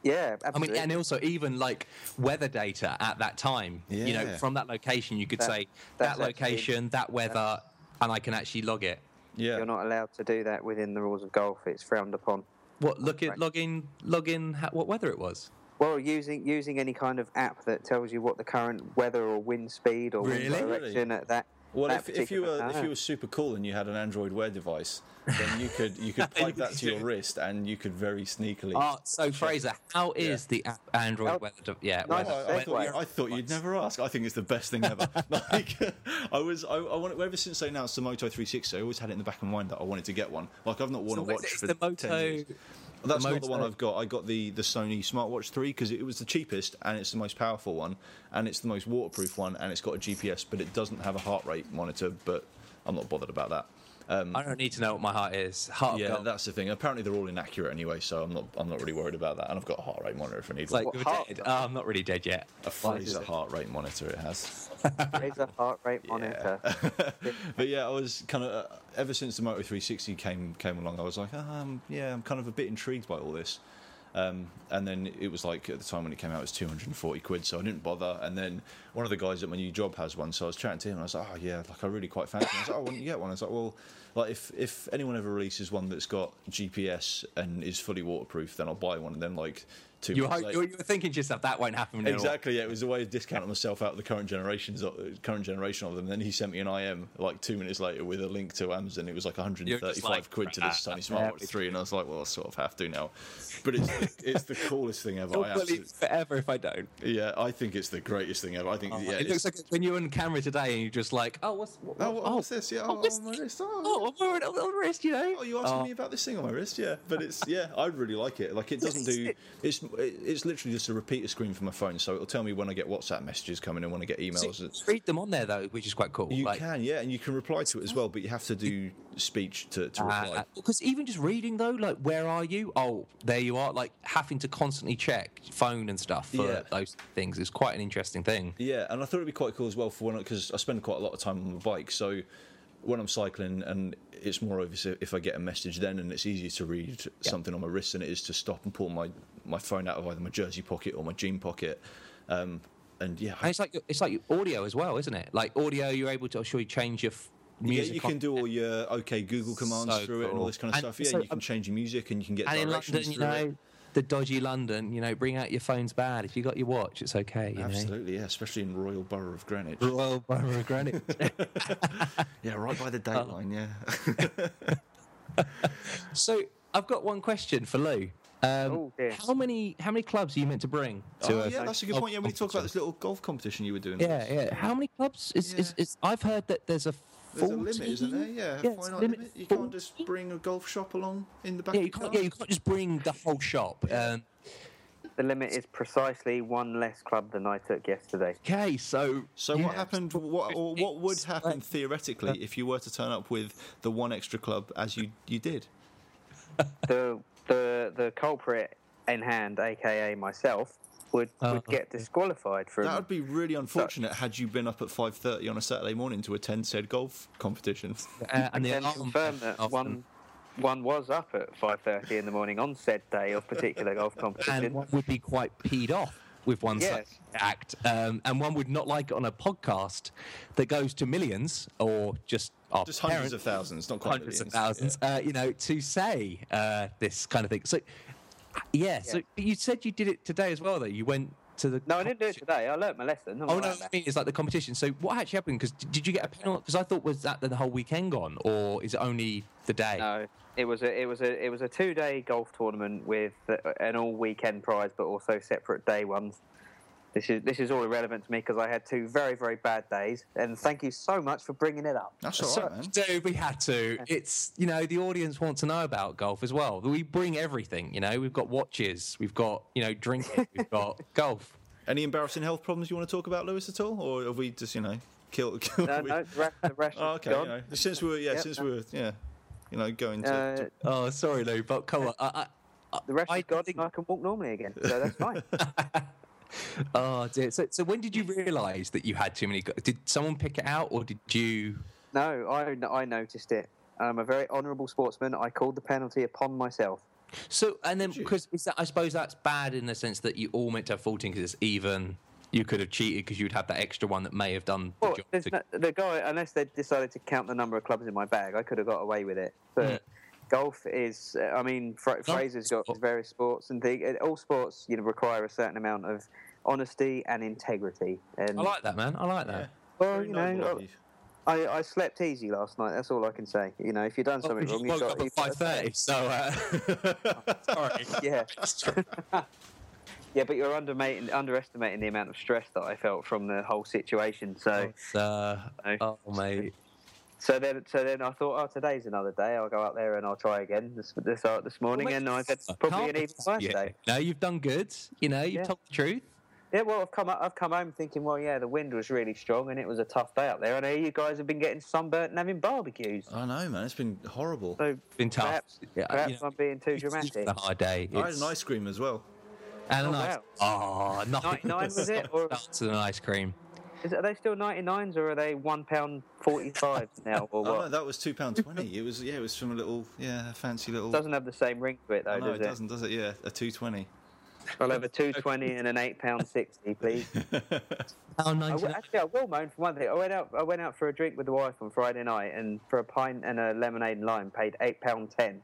Yeah, absolutely. I mean, and also even like weather data at that time. Yeah. You know, from that location, you could That- say that's that actually- location, that weather, and I can actually log it. Yeah, You're not allowed to do that within the rules of golf. It's frowned upon. What look at Right. log in, log in what weather it was. Well, using using any kind of app that tells you what the current weather or wind speed or Really? wind direction at that. Well, if, if you were particular- if you were super cool and you had an Android Wear device, then you could you could [LAUGHS] plug that to your wrist and you could very sneakily. Oh, so Fraser, how is the app Android How- weather? de- yeah, Nice weather- I, I segue. thought, you, I thought you'd never ask. I think it's the best thing ever. [LAUGHS] like, [LAUGHS] I was, I, I wanted, ever since they announced the Moto 360, I always had it in the back of my mind that I wanted to get one. Like, I've not worn So a watch it's for the 10 Moto. years. That's the not the one I've got. I got the, the Sony Smartwatch 3 because it was the cheapest and it's the most powerful one and it's the most waterproof one and it's got a GPS, but it doesn't have a heart rate monitor. But I'm not bothered about that. Um, I don't need to know what my heart is. Heart Yeah, gold. that's the thing. Apparently, they're all inaccurate anyway, so I'm not. I'm not really worried about that. And I've got a heart rate monitor if I need It's like What, heart- dead. Oh, I'm not really dead yet. A Why is Fraser it? heart rate monitor it has. [LAUGHS] Raise a heart rate monitor. [LAUGHS] but yeah, I was kind of uh, ever since the Moto 360 came came along, I was like, um, yeah, I'm kind of a bit intrigued by all this. Um, and then it was like at the time when it came out, it was 240 quid, so I didn't bother. And then one of the guys at my new job has one, so I was chatting to him, and I was like, oh yeah, like I really quite fancy. I was like, oh, don't you get one? I was like, well, like if if anyone ever releases one that's got GPS and is fully waterproof, then I'll buy one. And then like two You were, months ho- you were thinking to yourself that won't happen. Exactly. Yeah, it was a way of discounting myself out of the current generations, uh, current generation of them. then he sent me an IM like two minutes later with a link to Amazon. It was like 135 like, quid to this "Ah, Sony Smartwatch. 3, and I was like, well, I sort of have to now. But it's it's the coolest thing ever. I absolutely, forever if I don't. yeah, I think it's the greatest thing ever. I think yeah, it looks like when you're on camera today and you're just like, oh, what's what, Oh, what, oh, what's this? Yeah, oh, what's on my wrist. Oh, Oh, I'm wearing it on the wrist, you know. Oh, you asking Oh. me about this thing on my wrist? Yeah, but it's yeah, I really like it. Like it doesn't do it's it's literally just a repeater screen for my phone, so it'll tell me when I get WhatsApp messages coming in, when I get emails. you read them on there though, which is quite cool. You like, can, yeah, and you can reply to it as well, but you have to do speech to, to ah, reply. Ah, because even just reading though, like, where are you? Oh, there you are. Like having to constantly check phone and stuff for Yeah. those things is quite an interesting thing. yeah, and I thought it'd be quite cool as well for when because I spend quite a lot of time on my bike, so when I'm cycling and it's more obvious if I get a message then, and it's easier to read something on my wrist than it is to stop and pull my my phone out of either my jersey pocket or my jean pocket. Um, and yeah, And it's like it's like audio as well, isn't it? Like audio, you're able to. Sure you change your f- Yeah, music. you can do all your OK Google commands So through it and all this kind of And stuff. Yeah, so, you can change your music and you can get and in directions London, you know, it. the dodgy London, you know, bring out your phone's bad. If you got your watch, it's okay. You Absolutely, yeah, especially in Royal Borough of Greenwich. Know? Royal Borough of Greenwich. [LAUGHS] Yeah, right by the Oh. dateline, yeah. [LAUGHS] so I've got one question for Lou. Um, Oh, dear. how many how many clubs are you meant to bring to oh, a yeah, that's a good point. Yeah, when you talk about this little golf competition you were doing. Yeah, yeah. How many clubs is, is, Yeah. is I've heard that there's a There's 14, a limit, isn't there? Yeah, Yeah, it's finite limit limit. You can't just bring a golf shop along in the back Yeah, of you your can't. car. Yeah, you can't just bring the whole shop. Um, The limit is precisely one less club than I took yesterday. okay, so So yeah. what happened? What or what would happen like- theoretically if you were to turn up with the one extra club as you you did? the the the culprit in hand, aka myself, would Oh, would get disqualified from. That would be really unfortunate had you been up at five thirty on a Saturday morning to attend said golf competition. Uh, [LAUGHS] and then confirm that often- one one was up at five thirty in the morning on said day of particular golf competition. and competition. one would be quite peed off with one Yes. such act, um, and one would not like it on a podcast that goes to millions or just our Just hundreds of thousands, not quite hundreds of millions. thousands. Uh, you know, to say uh, this kind of thing. So, yeah. So you said you did it today as well, though. You went to the. no, I didn't do it today. I learnt my lesson. I'm Oh no, I mean it's like the competition. So what actually happened? Because did you get a penalty? Because I thought was that the whole weekend gone, or is it only the day? No, it was a it was a it was a two day golf tournament with uh, an all weekend prize, but also separate day ones. This is this is all irrelevant to me because I had two very very bad days, and thank you so much for bringing it up. That's all So, right, man. dude, we had to. [LAUGHS] It's you know the audience want to know about golf as well. We bring everything. You know, we've got watches, we've got you know drinking, we've [LAUGHS] got golf. Any embarrassing health problems you want to talk about, Lewis, at all, or have we just you know killed? [LAUGHS] killed No, no, the rest, the rest Oh, okay. You know, since we were yeah, Yep, since no. we were yeah, you know, going to. Uh, to- Oh, sorry, Lou, but come on. I, I, the rest I is gone, think- I can walk normally again, so that's fine. [LAUGHS] [LAUGHS] oh dear. So, so when did you realise that you had too many? Did someone pick it out, or did you? no, I I noticed it. I'm a very honourable sportsman. I called the penalty upon myself. So and then because I suppose that's bad in the sense that you all meant to have 14 because it's even. You could have cheated because you'd have that extra one that may have done the Well, job. to- no, the guy, unless they decided to count the number of clubs in my bag, I could have got away with it. But Mm. golf is, uh, I mean, Fra- Fraser's got sport. various sports, and the, all sports, you know, require a certain amount of honesty and integrity. And I like that, man. I like yeah. that. well, Very you know. I, I slept easy last night. That's all I can say. You know, if you've done something you wrong, woke you've up got, at you've five got so uh, [LAUGHS] sorry. [LAUGHS] Yeah. [LAUGHS] Yeah, but you're underestimating, underestimating the amount of stress that I felt from the whole situation. So, It's, uh, No. oh mate, so then, so then I thought, oh, today's another day. I'll go out there and I'll try again this this, uh, this morning, Well, and I mate, said probably an even worse yeah. day. No, you've done good. You know, you've Yeah. told the truth. Yeah, well, I've come I've come home thinking, well, yeah, the wind was really strong and it was a tough day out there, I know you guys have been getting sunburnt and having barbecues. I know, man. It's been horrible. So Been tough. perhaps, Yeah, perhaps you know, I'm being too It's dramatic. been a hard day. I had an ice cream as well. And a Oh, nice. Oh, nothing. 99 was it, or- starts with an ice cream. Is, are they still 99s or are they one pound 45s [LAUGHS] now, or Oh no, what? that was two pound twenty. It was yeah, it was from a little yeah, fancy little. Doesn't have the same ring to it though, Oh, no, does it it? doesn't, does it? Yeah, a two twenty. I'll have a 220 and an eight pound 60, please. [LAUGHS] Oh, I w- 99. actually, I will moan for one thing. I went out. I went out for a drink with the wife on Friday night, and for a pint and a lemonade and lime, paid eight pound ten.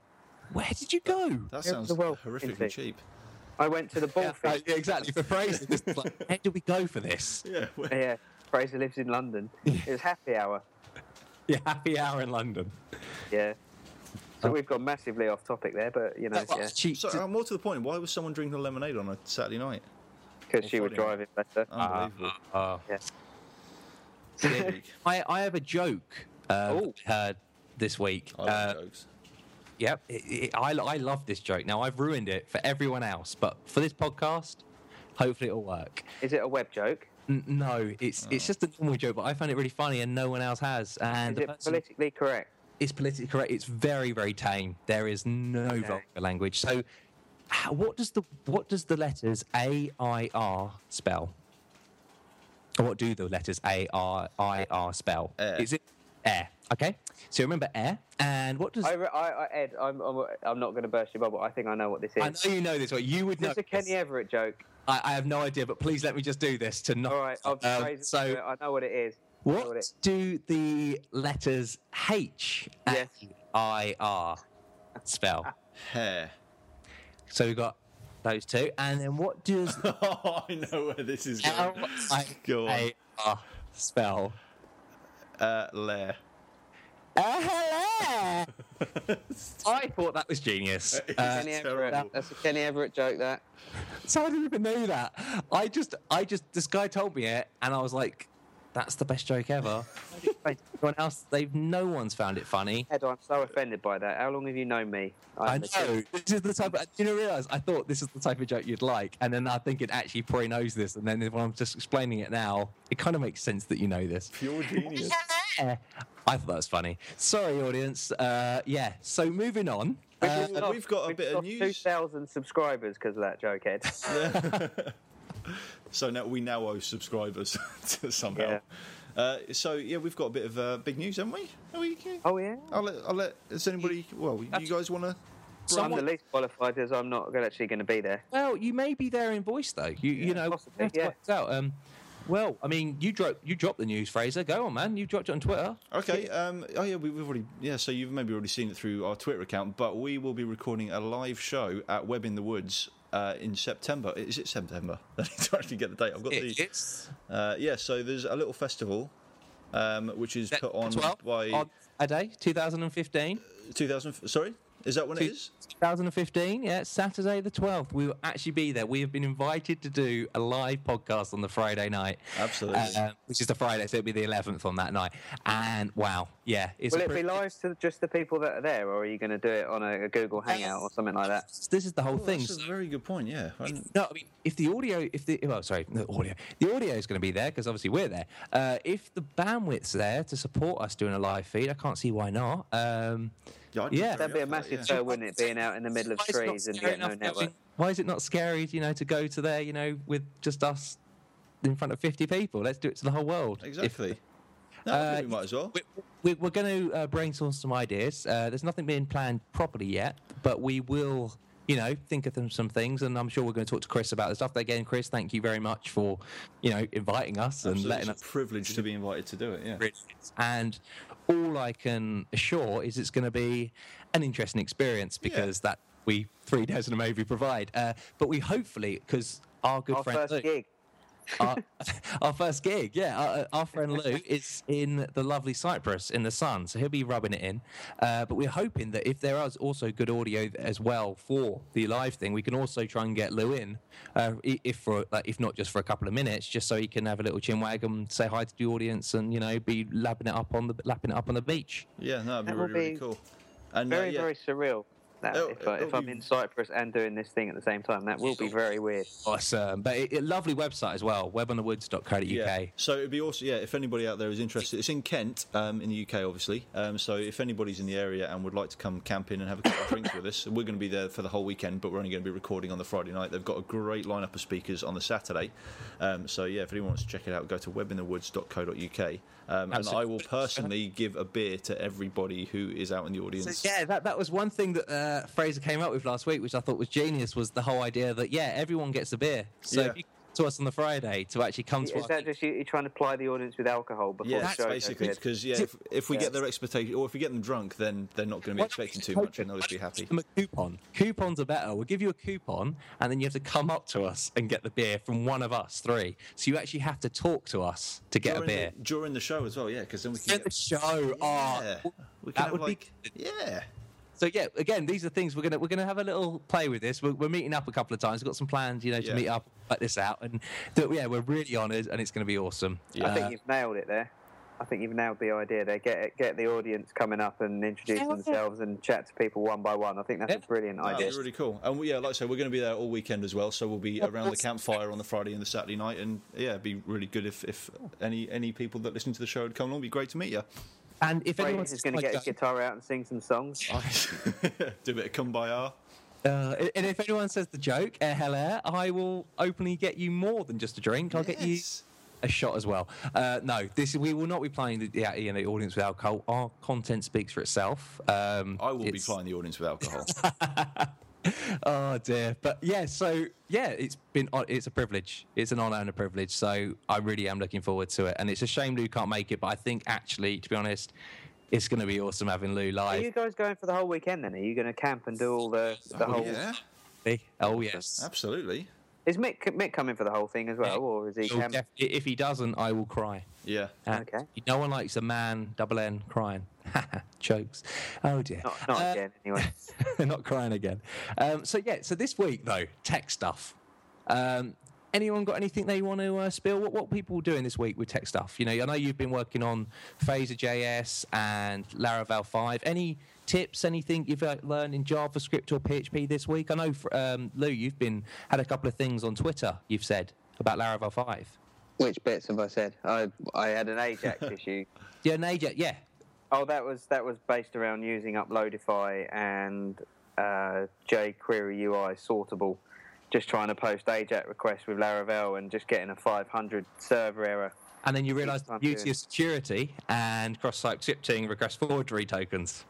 Where did you go? That Yeah, sounds the world horrifically into- cheap. I went to the Yeah, ballfish. yeah, exactly. For Fraser, just like, where do we go for this? [LAUGHS] Yeah. well, yeah, Fraser lives in London. It was happy hour. Yeah, happy hour in London. Yeah. So we've gone massively off topic there, but you know, Well, yeah, she- So uh, more to the point, why was someone drinking lemonade on a Saturday night? because she was Friday driving better. [LAUGHS] Unbelievable. uh, Yeah. [LAUGHS] I, I have a joke uh, Oh. that heard this week. I like Uh, jokes. Yep, it, it, I, I love this joke. Now I've ruined it for everyone else, but for this podcast, hopefully it'll work. Is it a web joke? N- no, it's it's Oh. just a normal joke, but I find it really funny, and no one else has. And Is it person- politically correct? it's politically correct. It's very very tame. There is no Okay. vulgar language. So, how, what does the what does the letters A I R spell? Or what do the letters A R I R spell? Air. Is it air? Okay, so remember air, and what does I, re- I, I Ed, I'm, I'm, I'm not going to burst your bubble. I think I know what this is. I know you know this, right? You would Is know. this a Kenny. Everett joke? I, I have no idea, but please let me just do this to not. All right, I'll um, phrase so, to it. I know what it is. I know what it- do the letters H Yes. I R spell? [LAUGHS] Hair. So we've got those two. And then what does oh, [LAUGHS] I know where this is going. L I Go on. A R spell? Uh, Lair. Uh, hello. [LAUGHS] I thought that was genius. It's Uh, Kenny Everett. terrible. That's a Kenny Everett joke. That. so I didn't even know that. I just, I just, this guy told me it, and I was like, "That's the best joke ever." Everyone else, they've no one's found it funny. Ed, I'm so offended by that. How long have you known me? I I'm a kid. know. This is the type. Of, you know, realize I thought this is the type of joke you'd like, and then I think it actually probably knows this, and then when I'm just explaining it now, it kind of makes sense that you know this. Pure genius. [LAUGHS] I thought that was funny. Sorry, audience. Uh, yeah. So moving on. We've Uh, lost- we've got a we've bit of news. 2,000 subscribers because of that joke, Ed. [LAUGHS] so now we now owe subscribers [LAUGHS] somehow. Yeah. Uh, so yeah, we've got a bit of uh, big news, haven't we? Are we oh, yeah? I'll let. I'll let. Does anybody? Well, you guys want to? I'm the least qualified as I'm not actually going to be there. Well, you may be there in voice though. You you know, possibly, we have yeah. out. Um, well, I mean, you dropped you dropped the news, Fraser. Go on, man. You dropped it on Twitter. Okay. Um, oh yeah, we, we've already. Yeah. So you've maybe already seen it through our Twitter account, but we will be recording a live show at Web in the Woods. Uh, in September, is it September? [LAUGHS] I need to actually get the date. I've got It- the. it's Uh, yeah, so there's a little festival, um, which is put on 12th by a day, 2015. 2000. Sorry, is that when it is? 2015, yeah, Saturday the 12th. We will actually be there. We have been invited to do a live podcast on the Friday night. Absolutely. Uh, which is the Friday, so it'll be the 11th on that night. And wow, yeah. It's Will a it be pretty- live to just the people that are there, or are you going to do it on a, a Google Hangout or something like that? This is the whole Oh, thing. that's a very good point. Yeah. I hadn't- No, I mean, if the audio, if the well, sorry, the audio, the audio is going to be there because obviously we're there. Uh, if the bandwidth's there to support us doing a live feed, I can't see why not. Um, I'd Yeah. That'd be a up for that, massive yeah. wouldn't it, being out in the middle of why is trees and getting no network? Why is it not scary, you know, to go to there, you know, with just us in front of 50 people? Let's do it to the whole world. If- Exactly. No, Uh, we might as well. we- we- we're going to uh, brainstorm some ideas. Uh, there's nothing being planned properly yet, but we will, you know, think of them some things, and I'm sure we're going to talk to Chris about the stuff. Again, Chris, thank you very much for, you know, inviting us and letting it's us. a privilege to be invited to do it. Yeah. And all I can assure is it's going to be an interesting experience because that we three [LAUGHS] days in a movie provide. Uh, but we hopefully because our good Our friend first Luke, gig. Our, [LAUGHS] our first gig, yeah. Our, our friend Lou is in the lovely Cyprus in the sun, so he'll be rubbing it in. Uh, but we're hoping that if there is also good audio as well for the live thing, we can also try and get Lou in, uh, if for like, if not just for a couple of minutes, just so he can have a little chin wag and say hi to the audience, and you know, be lapping it up on the lapping it up on the beach. Yeah, no, that'd be That will really, really be cool. And uh, Very, yeah, very surreal. That, It'll- if I, it'll if I'm in Cyprus and doing this thing at the same time, that will be very weird. Awesome, but it, it, lovely website as well, webinthewoods.co.uk. Yeah. So it'd be awesome. yeah. If anybody out there is interested, it's in Kent, um, in the UK, obviously. Um, so if anybody's in the area and would like to come camping and have a couple of drinks with us, we're going to be there for the whole weekend, but we're only going to be recording on the Friday night. They've got a great lineup of speakers on the Saturday. Um, so yeah, if anyone wants to check it out, go to webinthewoods.co.uk. Um, and I will personally give a beer to everybody who is out in the audience. So, yeah, that, that was one thing that uh, Fraser came up with last week, which I thought was genius, was the whole idea that, yeah, everyone gets a beer. So Yeah. if you to us on the Friday to actually come to us. Is that just you, you're trying to ply the audience with alcohol before Yeah, the that's show? basically because yeah, if, if we Yeah. get their expectation, or if we get them drunk, then they're not going to be expecting too much, and they'll just be happy. Give them a coupon. Coupons are better. We'll give you a coupon, and then you have to come up to us and get the beer from one of us three. So you actually have to talk to us to get a beer. the, during the show as well, yeah, because then we can get the show. Ah, yeah, Oh, we can that have would like be. yeah. So yeah, again, these are things we're gonna we're gonna have a little play with this. We're, we're meeting up a couple of times. We've got some plans, you know, to Yeah. meet up, let this out, and th- yeah, we're really honoured, and it's going to be awesome. Yeah. I think you've nailed it there. I think you've nailed the idea there. Get get the audience coming up and introduce Yeah. themselves and chat to people one by one. I think that's Yeah. a brilliant No, idea. it's really cool. And we, yeah, like I said, we're going to be there all weekend as well. So we'll be around the campfire on the Friday and the Saturday night. And yeah, it'd be really good if, if any any people that listen to the show would come along. It'd be great to meet you. And if anyone Fraser's going to get his guitar out and sing some songs. [LAUGHS] Do a bit of come by our. uh, and if anyone says the joke, eh, hella, air, I will openly get you more than just a drink. I'll get you a shot as well. Uh, no, this we will not be playing the, the, you know, the audience with alcohol. Our content speaks for itself. Um, I will be playing the audience with alcohol. [LAUGHS] [LAUGHS] Oh dear, but yeah. So yeah, it's been it's a privilege. It's an honour and a privilege. So I really am looking forward to it. And it's a shame Lou can't make it, but I think actually, to be honest, it's going to be awesome having Lou live. Are you guys going for the whole weekend then? Are you going to camp and do all the oh, the Oh, whole? yeah. Absolutely. Oh yes. Absolutely. Is Mick Mick coming for the whole thing as well, or is he? He'll Cam- def- if he doesn't, I will cry. Yeah. And Okay. No one likes a man, double N, crying. [LAUGHS] Jokes. Oh dear. not not Uh, again, anyway. [LAUGHS] not crying again. Um, so yeah, so this week though, tech stuff. Um, anyone got anything they want to uh, spill? What what people doing this week with tech stuff? You know, I know you've been working on Phaser JS and Laravel five. Any tips? Anything you've uh, learned in JavaScript or PHP this week? I know, um, Lou, you've been had a couple of things on Twitter. You've said about Laravel five. Which bits have I said? I I had an Ajax [LAUGHS] issue. Yeah, Naja, yeah. Oh, that was that was based around using Uploadify and uh, jQuery UI sortable. Just trying to post AJAX requests with Laravel and just getting a 500 server error. And then you realise the beauty of security and cross-site scripting request forgery tokens.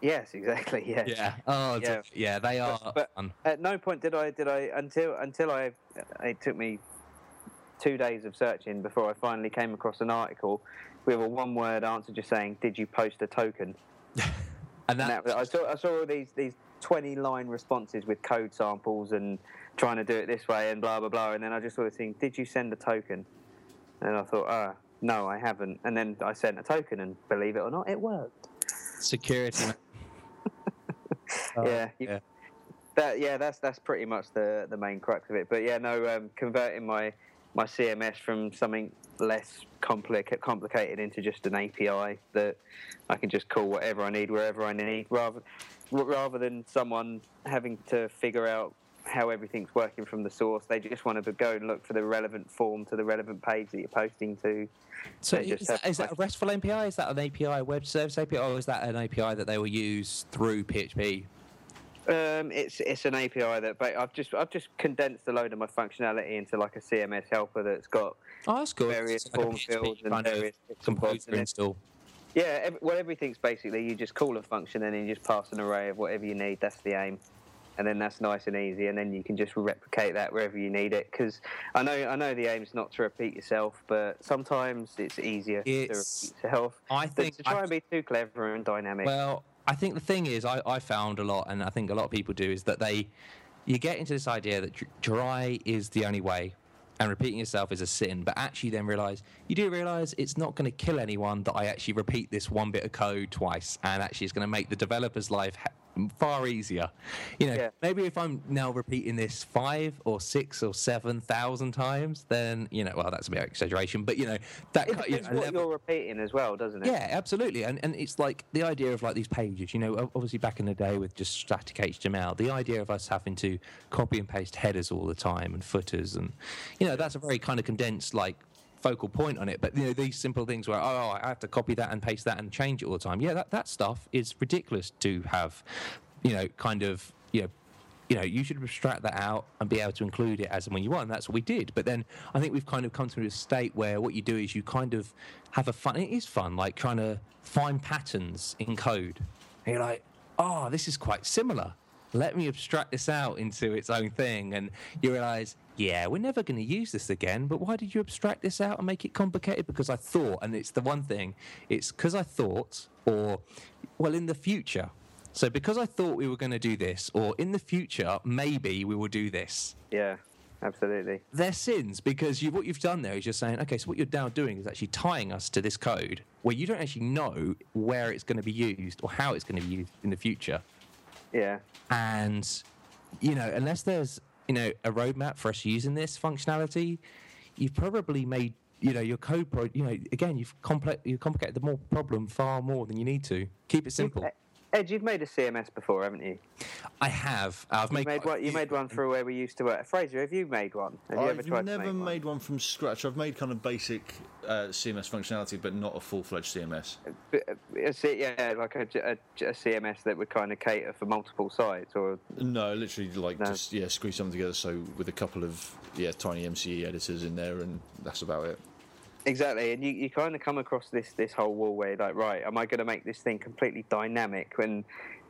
Yes, exactly. Yes. Yeah. [LAUGHS] Oh, Yeah. yeah. yeah, they are But- but- At no point did I did I until until I it took me two days of searching before I finally came across an article with a one word answer just saying, "Did you post a token?" [LAUGHS] And that, I saw I saw all these these twenty line responses with code samples and trying to do it this way and blah blah blah. And then I just saw this thing, "Did you send a token?" And I thought, ah, no, I haven't. And then I sent a token, and believe it or not, it worked. security. Man. Yeah, you- yeah. That yeah, that's that's pretty much the the main crux of it. But yeah, no, um, converting my my CMS from something less complicated complicated into just an API that I can just call whatever I need wherever I need, rather rather than someone having to figure out how everything's working from the source. They just want to go and look for the relevant form to the relevant page that you're posting to. So They just is that, that a. RESTful API? Is that an API, web service API, or is that an API that they will use through PHP? Um, it's it's an API that but I've just I've just condensed a load of my functionality into like a CMS helper that's got Oh, that's good. various like form fields and various bits and bobs. composer install. yeah, ev well, everything's basically you just call a function and then you just pass an array of whatever you need. That's the aim, and then that's nice and easy. And then you can just replicate that wherever you need it. Because I know I know the aim's not to repeat yourself, but sometimes it's easier It's- to repeat yourself. I than think to try I- and be too clever and dynamic. Well, I think the thing is, I, I found a lot, and I think a lot of people do, is that they, you get into this idea that dry is the only way, and repeating yourself is a sin. But actually, then realize you do realize it's not going to kill anyone that I actually repeat this one bit of code twice, and actually, it's going to make the developer's life far easier. You know, Yeah. maybe if I'm now repeating this five or six or seven thousand times, then you know, well, that's a bit of exaggeration, but you know, that it you know, what level... you're repeating as well, doesn't it? yeah, absolutely. And and it's like the idea of like these pages, you know, obviously back in the day with just static HTML, the idea of us having to copy and paste headers all the time and footers and you know, that's a very kind of condensed like focal point on it. But you know, these simple things where oh I have to copy that and paste that and change it all the time. Yeah, that, that stuff is ridiculous to have, you know, kind of you know you know, you should abstract that out and be able to include it as and when you want. And that's what we did. But then I think we've kind of come to a state where what you do is you kind of have a fun. It is fun, like trying to find patterns in code. And you're like, oh, this is quite similar. Let me abstract this out into its own thing. And you realize, yeah, we're never going to use this again. But why did you abstract this out and make it complicated? Because I thought, and it's the one thing, it's because I thought, or, well, in the future. So because I thought we were going to do this, or in the future, maybe we will do this. Yeah, absolutely. They're sins because you, what you've done there is you're saying, okay, so what you're now doing is actually tying us to this code where you don't actually know where it's going to be used or how it's going to be used in the future. Yeah. And, you know, unless there's, you know, a roadmap for us using this functionality, you've probably made, you know, your code, pro, you know, again, you've, compli- you've complicated the more problem far more than you need to. Keep it simple. Ed, you've made a CMS before, haven't you? I have. Uh, I've You made, made one. You made one for where we used to work. Fraser, have you made one? Have you ever I've tried never to make, made one from scratch. I've made kind of basic uh, CMS functionality, but not a full-fledged CMS. one? Uh, uh, a C- yeah, like a, a, a CMS that would kind of cater for multiple sites, or No, literally, like No. just yeah, squeeze something together. So with a couple of yeah, TinyMCE editors in there, and that's about it. Exactly. And you, you kind of come across this this whole wall where you're like, right, am I going to make this thing completely dynamic when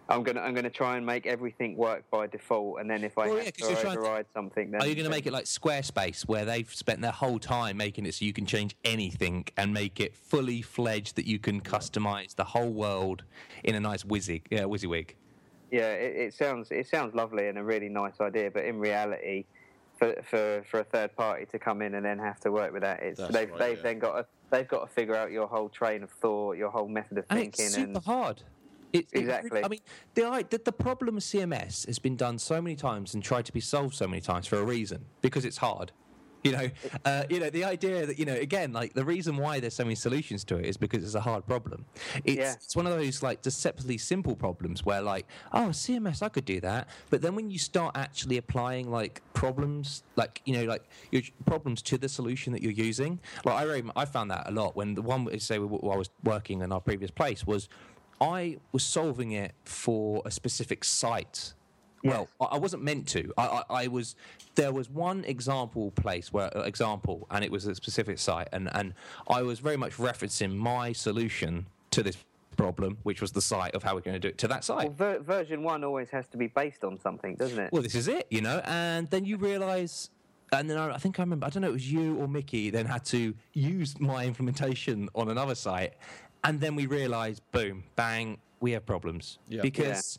I'm gonna I'm gonna try and make everything work by default, and then if I Well, have yeah, to you're trying to- override something, then Are you going to then- make it like Squarespace, where they've spent their whole time making it so you can change anything and make it fully fledged that you can customize the whole world in a nice wizzy, yeah, uh, WYSIWYG? Yeah, it, it sounds it sounds lovely and a really nice idea, but in reality, for for, for a third party to come in and then have to work with that, it's That's they've right, they've yeah. then got to, they've got to figure out your whole train of thought, your whole method of and thinking, it's super and hard. It, it- Exactly. I mean, the, the the problem with CMS has been done so many times and tried to be solved so many times for a reason because it's hard. You know, uh, you know the idea that you know again, like the reason why there's so many solutions to it is because it's a hard problem. It's, Yeah. it's one of those like deceptively simple problems where like, oh, CMS, I could do that, but then when you start actually applying like problems, like you know, like your problems to the solution that you're using, like I I found that a lot when the one say I was working in our previous place was I was solving it for a specific site. Well, I I wasn't meant to. I, I, I was. There was one example place where uh, example, and it was a specific site, and and I was very much referencing my solution to this problem, which was the site of how we're going to do it to that site. well, ver- version one always has to be based on something, doesn't it? Well, this is it, you know. And then you realise, and then I, I think I remember, I don't know, it was you or Mickey, then had to use my implementation on another site, and then we realised, boom, bang, we have problems Yeah. because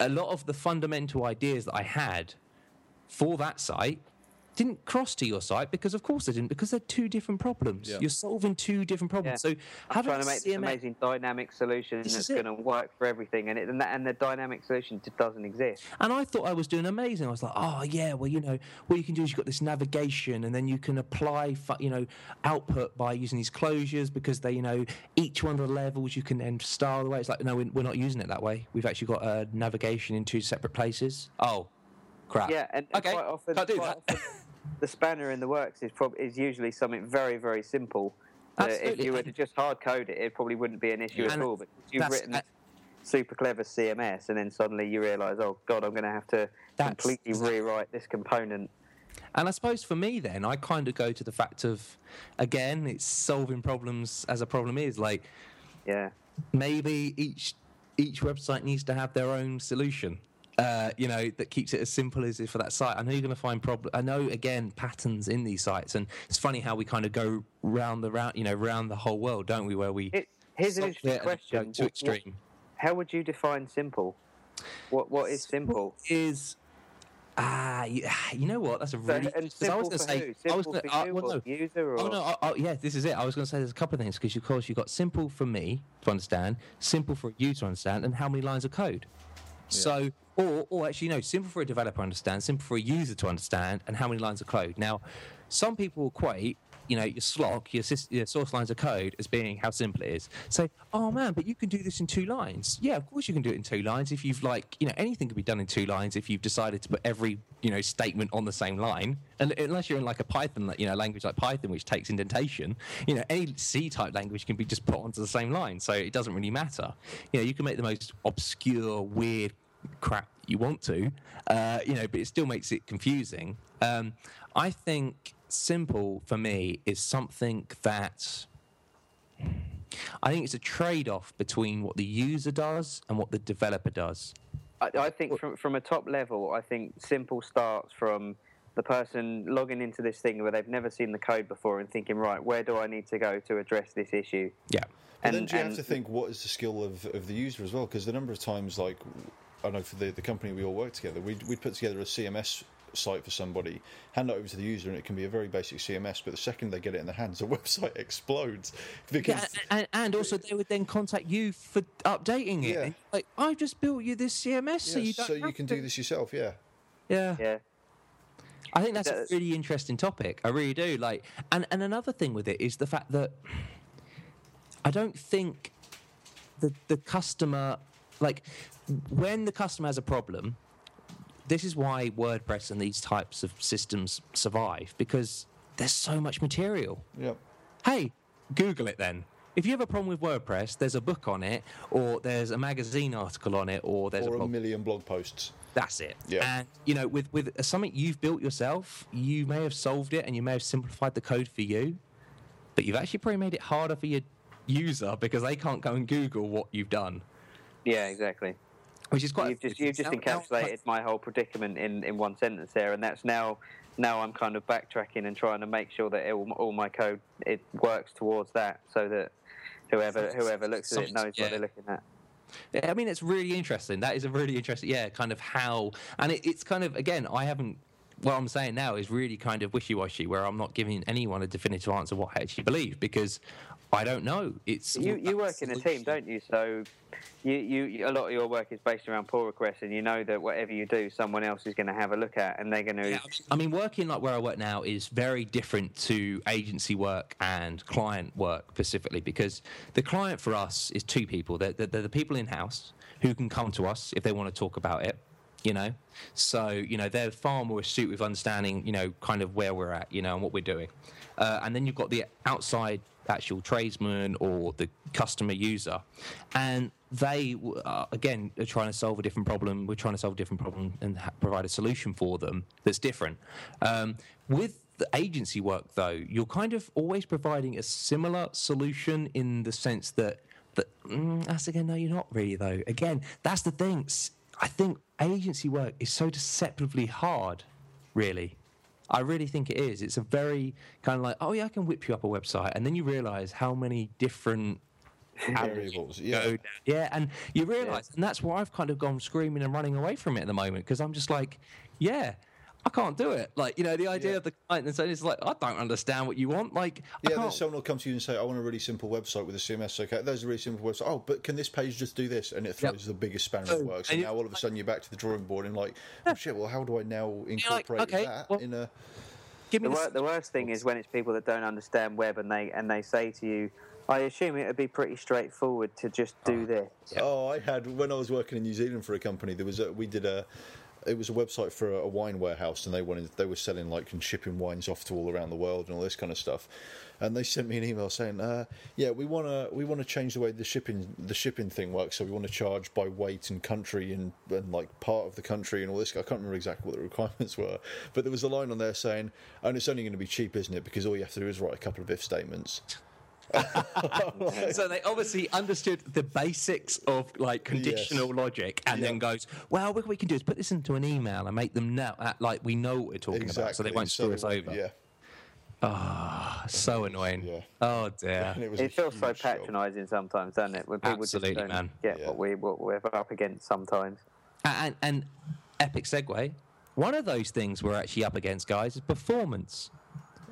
a lot of the fundamental ideas that I had for that site didn't cross to your site because of course they didn't because they're two different problems Yeah. you're solving two different problems so I'm having trying to make this amazing dynamic solution This that's going to work for everything, and it, and, that, and the dynamic solution just doesn't exist. And I thought I was doing amazing. I was like, oh yeah, well you know, what you can do is you've got this navigation, and then you can apply, fu- you know, output by using these closures because they, you know, each one of the levels you can then style the way. It's like, no, we're we're not using it that way. We've actually got a navigation in two separate places. Oh, crap. Yeah, and, and okay, quite often, can't do quite that. often the spanner in the works is prob- is usually something very very simple. that if you were to just hard code it, it probably wouldn't be an issue at And all. But you've written uh, super clever CMS, and then suddenly you realise, oh god, I'm going to have to completely [LAUGHS] rewrite this component. And I suppose for me, then, I kind of go to the fact of, again, it's solving problems as a problem is. Like, Yeah, maybe each each website needs to have their own solution. Uh, you know that keeps it as simple as it for that site. I know you're going to find problems. I know again patterns in these sites, and it's funny how we kind of go round the round, you know, round the whole world, don't we? Where we it, here's an interesting it and go question: to What- what- extreme how would you define simple? What what is simple? is. Ah, you, you know what? That's a So, really. and 'cause I was going to say. I was going to. you well, no. user or Oh no! Oh, yeah, this is it. I was going to say there's a couple of things because of course you've got simple for me to understand, simple for you to understand, and how many lines of code. So, or, or actually, no, simple for a developer to understand, simple for a user to understand, and how many lines of code. Now, some people equate, you know, your SLOC, your, your source lines of code as being how simple it is. Say, oh man, but you can do this in two lines. Yeah, of course you can do it in two lines if you've like, you know, anything can be done in two lines if you've decided to put every, you know, statement on the same line. And unless you're in like a Python, you know, language like Python, which takes indentation, you know, any C type language can be just put onto the same line. So it doesn't really matter. You know, you can make the most obscure, weird crap you want to, uh, you know, but it still makes it confusing. Um, I think simple for me is something that I think it's a trade off between what the user does and what the developer does. I, I think from from a top level, I think simple starts from the person logging into this thing where they've never seen the code before and thinking, right, where do I need to go to address this issue? Yeah. But then And- do you have to think what is the skill of, of the user as well? Because the number of times, like, I know for the, the company we all work together, we'd, we'd put together a CMS site for somebody, hand it over to the user, and it can be a very basic CMS, but the second they get it in their hands, the [LAUGHS] website explodes. Because, Yeah, and, and also they would then contact you for updating it. Yeah. Like, I've just built you this CMS, so Yeah, you don't so you can to. do this yourself, yeah. Yeah. Yeah, I think that's a really interesting topic. I really do. Like, and and another thing with it is the fact that I don't think the the customer, like, when the customer has a problem, this is why WordPress and these types of systems survive because there's so much material. Yep. Hey, Google it then. If you have a problem with WordPress, there's a book on it, or there's a magazine article on it, or there's Or a a million blog posts. that's it. Yeah. And you know, with with something you've built yourself, you may have solved it and you may have simplified the code for you, but you've actually probably made it harder for your user because they can't go and Google what you've done, yeah, exactly. Which is quite. You've just you've just now- now- encapsulated my whole predicament in, in one sentence there, and that's now now I'm kind of backtracking and trying to make sure that all, all my code it works towards that, so that whoever whoever looks at it knows yeah. what they're looking at. I mean, it's really interesting. That is a really interesting, yeah, kind of how, and it, it's kind of again, I haven't. What I'm saying now is really kind of wishy-washy, where I'm not giving anyone a definitive answer what I actually believe because I don't know. It's You you work in a team, don't you? So you, you a lot of your work is based around pull requests, and you know that whatever you do, someone else is going to have a look at, and they're going to. Yeah, I mean, working like where I work now is very different to agency work and client work specifically because the client for us is two people. They're, they're, they're the people in house who can come to us if they want to talk about it. You know, so you know they're far more astute with understanding, you know, kind of where we're at, you know, and what we're doing. Uh, and then you've got the outside actual tradesman or the customer user, and they uh, again are trying to solve a different problem. We're trying to solve a different problem and ha- provide a solution for them that's different. Um, with the agency work, though, you're kind of always providing a similar solution in the sense that mm, that's again no, you're not really though. Again, that's the thing. I think agency work is so deceptively hard, really. I really think it is. It's a very kind of like, oh yeah, I can whip you up a website, and then you realise how many different Variables, yeah. go down. Yeah, and you realise, and that's why I've kind of gone screaming and running away from it at the moment because I'm just like, yeah, I can't do it. Like, you know, the idea Yeah. of the client and saying it's like, I don't understand what you want. Like, Yeah, can't. then someone will come to you and say, "I want a really simple website with a CMS." Okay, there's a really simple website. Oh, but can this page just do this? And it throws the biggest spanner in the Oh, works. and And now all of a sudden you're back to the drawing board and like, oh shit. Well, how do I now like, incorporate okay, that well- in a? give me The, the, wor- the worst thing is when it's people that don't understand web and they and they say to you, "I assume it would be pretty straightforward to just do oh, this." Yeah. Oh, I had when I was working in New Zealand for a company. There was a, we did a. It was a website for a, wine warehouse, and they wanted they were selling like and shipping wines off to all around the world and all this kind of stuff. And they sent me an email saying, uh, "Yeah, we want to we want to change the way the shipping the shipping thing works. So we want to charge by weight and country and, and like part of the country and all this. I can't remember exactly what the [LAUGHS] requirements were, but there was a line on there saying, "And it's only going to be cheap, isn't it? Because all you have to do is write a couple of if statements." [LAUGHS] so they obviously understood the basics of like conditional logic and then goes, well, what we can do is put this into an email and make them know, uh, like we know what we're talking exactly. about, so they won't screw us over. Yeah. So annoying. Yeah. Oh dear. [LAUGHS] It It feels so huge job. patronising sometimes, doesn't it? When people Absolutely, just don't man. get Yeah. what we what we're up against sometimes. And, and epic segue. One of those things we're actually up against, guys, is performance.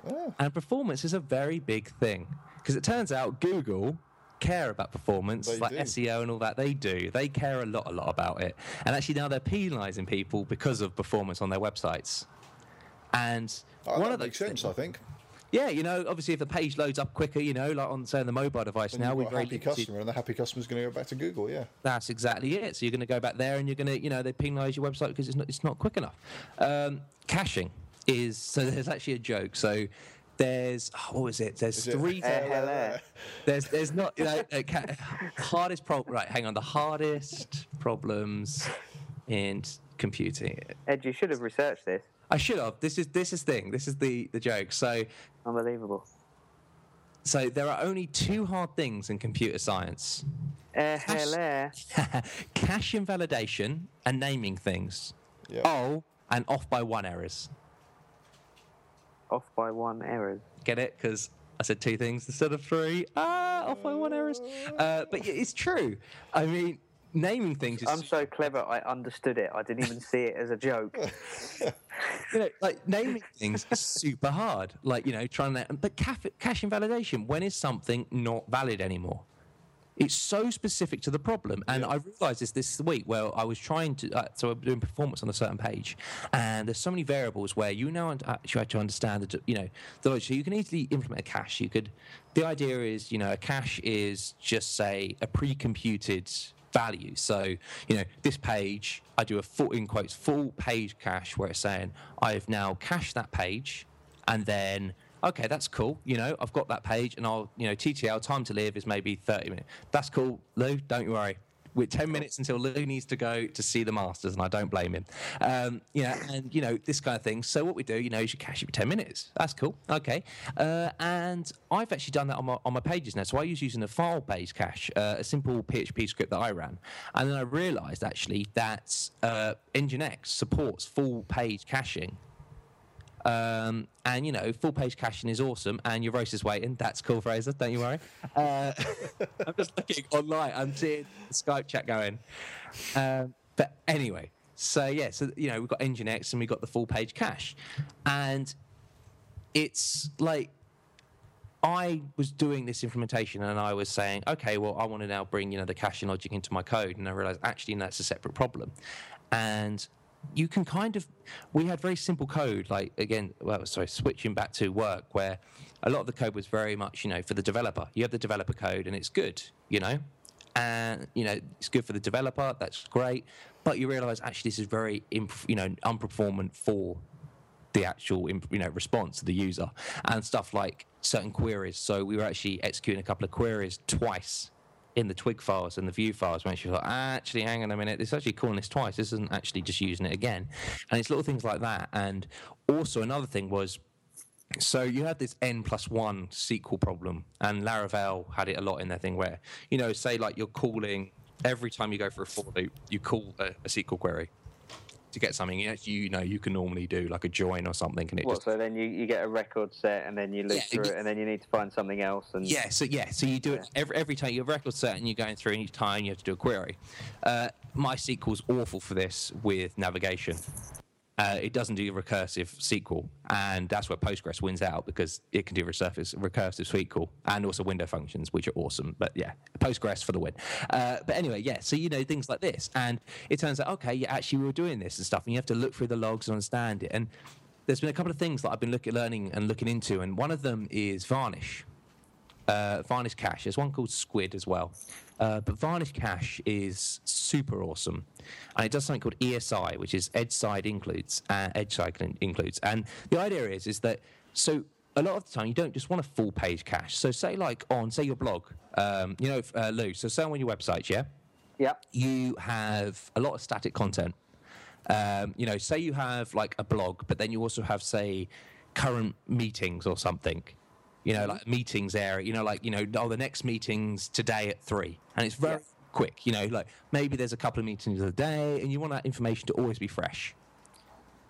Oh. And performance is a very big thing because it turns out Google care about performance, They like do. SEO and all that. They do. They care a lot, a lot about it. And actually, now they're penalising people because of performance on their websites. And Oh, one that of those makes sense, things- I think. yeah, you know, obviously, if the page loads up quicker, you know, like on say on the mobile device And now, we're got a happy customer, and the happy customer's going to go back to Google. Yeah. That's exactly it. So you're going to go back there, and you're going to, you know, they penalise your website because it's not, it's not quick enough. Um, caching is so. There's actually a joke. So there's oh, what was it? There's Is it- three. Eh, hello. There's there's not you know, uh, hardest problem. Right, hang on. The hardest problems in computing. Ed, you should have researched this. I should have. This is this is thing. This is the the joke. So Unbelievable. so there are only two hard things in computer science. Eh, hello. [LAUGHS] cache invalidation and naming things. Yeah. Oh, and off by one errors. Off by one errors. Get it? Because I said two things instead of three. Ah, off by one errors. Uh, but yeah, it's true. I mean, naming things is I'm so clever. I understood it. I didn't even see it as a joke. [LAUGHS] you know, like naming things is super hard. Like you know, trying to. But cash cache invalidation. When is something not valid anymore? It's so specific to the problem, and I realised this this week where I was trying to. Uh, so I'm doing performance on a certain page, and there's so many variables where you now actually have to understand that you know the logic. So you can easily implement a cache. You could. The idea is, you know, a cache is just say a pre-computed value. So, you know, this page, I do a full, in quotes, full page cache where it's saying I've now cached that page and then, okay, that's cool. You know, I've got that page and I'll, you know, TTL, time to live is maybe 30 minutes. That's cool, Lou, don't you worry. With 10 minutes until Lou needs to go to see the Masters, and I don't blame him. Um, you know, and, you know, this kind of thing. So, what we do, you know, is you cache it for 10 minutes. That's cool. Okay. Uh, and I've actually done that on my, on my pages now. So, I was using a file based cache, uh, a simple PHP script that I ran. And then I realized actually that uh, Nginx supports full page caching Um, and you know, full page caching is awesome, and your roast is waiting. That's cool, Fraser. Don't you worry. Uh, [LAUGHS] I'm just looking online. I'm seeing Skype chat going. Um, but anyway, so yeah, so you know, we've got Nginx and we've got the full page cache, and it's like I was doing this implementation and I was saying, okay, well, I want to now bring you know the caching logic into my code, and I realized actually that's a separate problem, and you can kind of we had very simple code like again well sorry switching back to work where a lot of the code was very much you know for the developer. You have the developer code and it's good you know? And you know it's good for the developer that's great. But you realize actually this is very imp- you know unperformant for the actual you know response to the user. And stuff like certain queries. So we were actually executing a couple of queries twice in the twig files and the view files when she thought, actually, hang on a minute, this is actually calling this twice. This isn't actually just using it again. And it's little things like that. And also another thing was so you had this n plus one SQL problem, and Laravel had it a lot in their thing where, you know, say like you're calling every time you go for a for loop, you call a, a SQL query to get something you know, you know you can normally do like a join or something and it What, just so then you, you get a record set and then you look Yeah, through you- it and then you need to find something else and Yeah, so yeah, so you do it every, every time you have a record set and you're going through and each time you have to do a query. Uh, MySQL's awful for this with navigation. Uh, it doesn't do recursive SQL, and that's where Postgres wins out because it can do recursive, recursive SQL and also window functions, which are awesome. But yeah, Postgres for the win. Uh, but anyway, yeah, so you know things like this, and it turns out okay, yeah, actually we were doing this and stuff, and you have to look through the logs and understand it. And there's been a couple of things that I've been looking, learning and looking into, and one of them is Varnish uh, Varnish Cache. There's one called Squid as well. Uh, but Varnish Cache is super awesome. And it does something called ESI, which is edge side includes, uh, edge side includes. And the idea is, is that, so a lot of the time you don't just want a full page cache. So say like on, say your blog, um, you know, uh, Lou, so say on your website, yeah? Yep. you have a lot of static content. Um, you know, say you have like a blog, but then you also have, say, current meetings or something. You know, mm-hmm. like meetings area. You know, like you know, oh, the next meeting's today at three, and it's very Yes. quick. You know, like maybe there's a couple of meetings a day, and you want that information to always be fresh.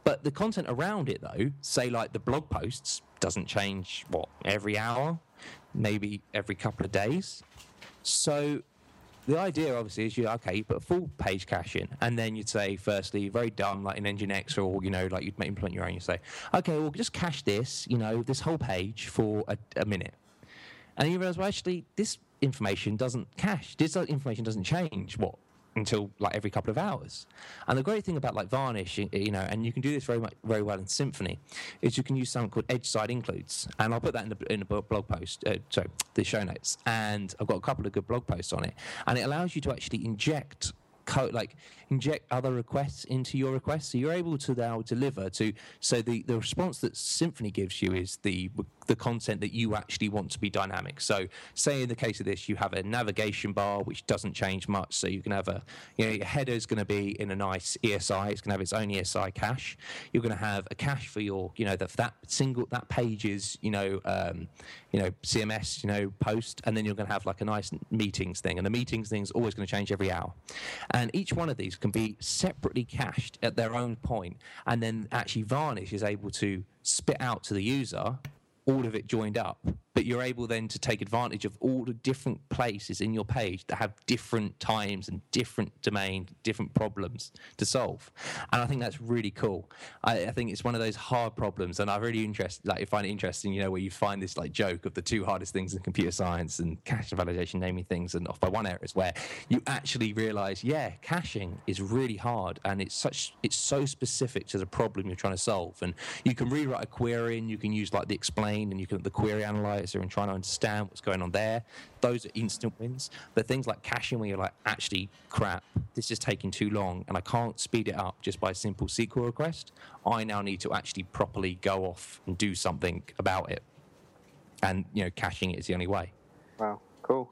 But the content around it, though, say like the blog posts, doesn't change what every hour, maybe every couple of days. So the idea obviously is you okay, you put full page cache in, and then you'd say, firstly, very dumb, like in Nginx, or you know, like you'd implement your own. You say, okay, well, just cache this, you know, this whole page for a, a minute, and you realize, well, actually, this information doesn't cache. This information doesn't change. What? Until like every couple of hours, and the great thing about like Varnish, you know, and you can do this very much very well in Symfony, is you can use something called edge side includes, and I'll put that in the in the blog post, uh, sorry, the show notes, and I've got a couple of good blog posts on it, and it allows you to actually inject code like inject other requests into your request. So you're able to now deliver to so the the response that Symfony gives you is the the content that you actually want to be dynamic. So say in the case of this you have a navigation bar which doesn't change much. So you can have a you know your header is going to be in a nice esi it's going to have its own esi cache. You're going to have a cache for your you know that that single that page's you know um, you know cms you know post. And then you're going to have like a nice meetings thing. And the meetings thing is always going to change every hour and each one of these can be separately cached at their own point. And then actually varnish is able to spit out to the user all of it joined up but you're able then to take advantage of all the different places in your page that have different times and different domain different problems to solve. And i think that's really cool. I, I think it's one of those hard problems and i really interest like find it interesting you know where you find this like joke of the two hardest things in computer science and cache validation naming things and off by one areas where you actually realize yeah caching is really hard and it's such it's so specific to the problem you're trying to solve. And you can rewrite a query and you can use like the explain and you can the query analyzer and trying to understand what's going on there those are instant wins but things like caching where you're like actually crap this is taking too long and i can't speed it up just by a simple sql request i now need to actually properly go off and do something about it and you know caching it is the only way Wow. Cool.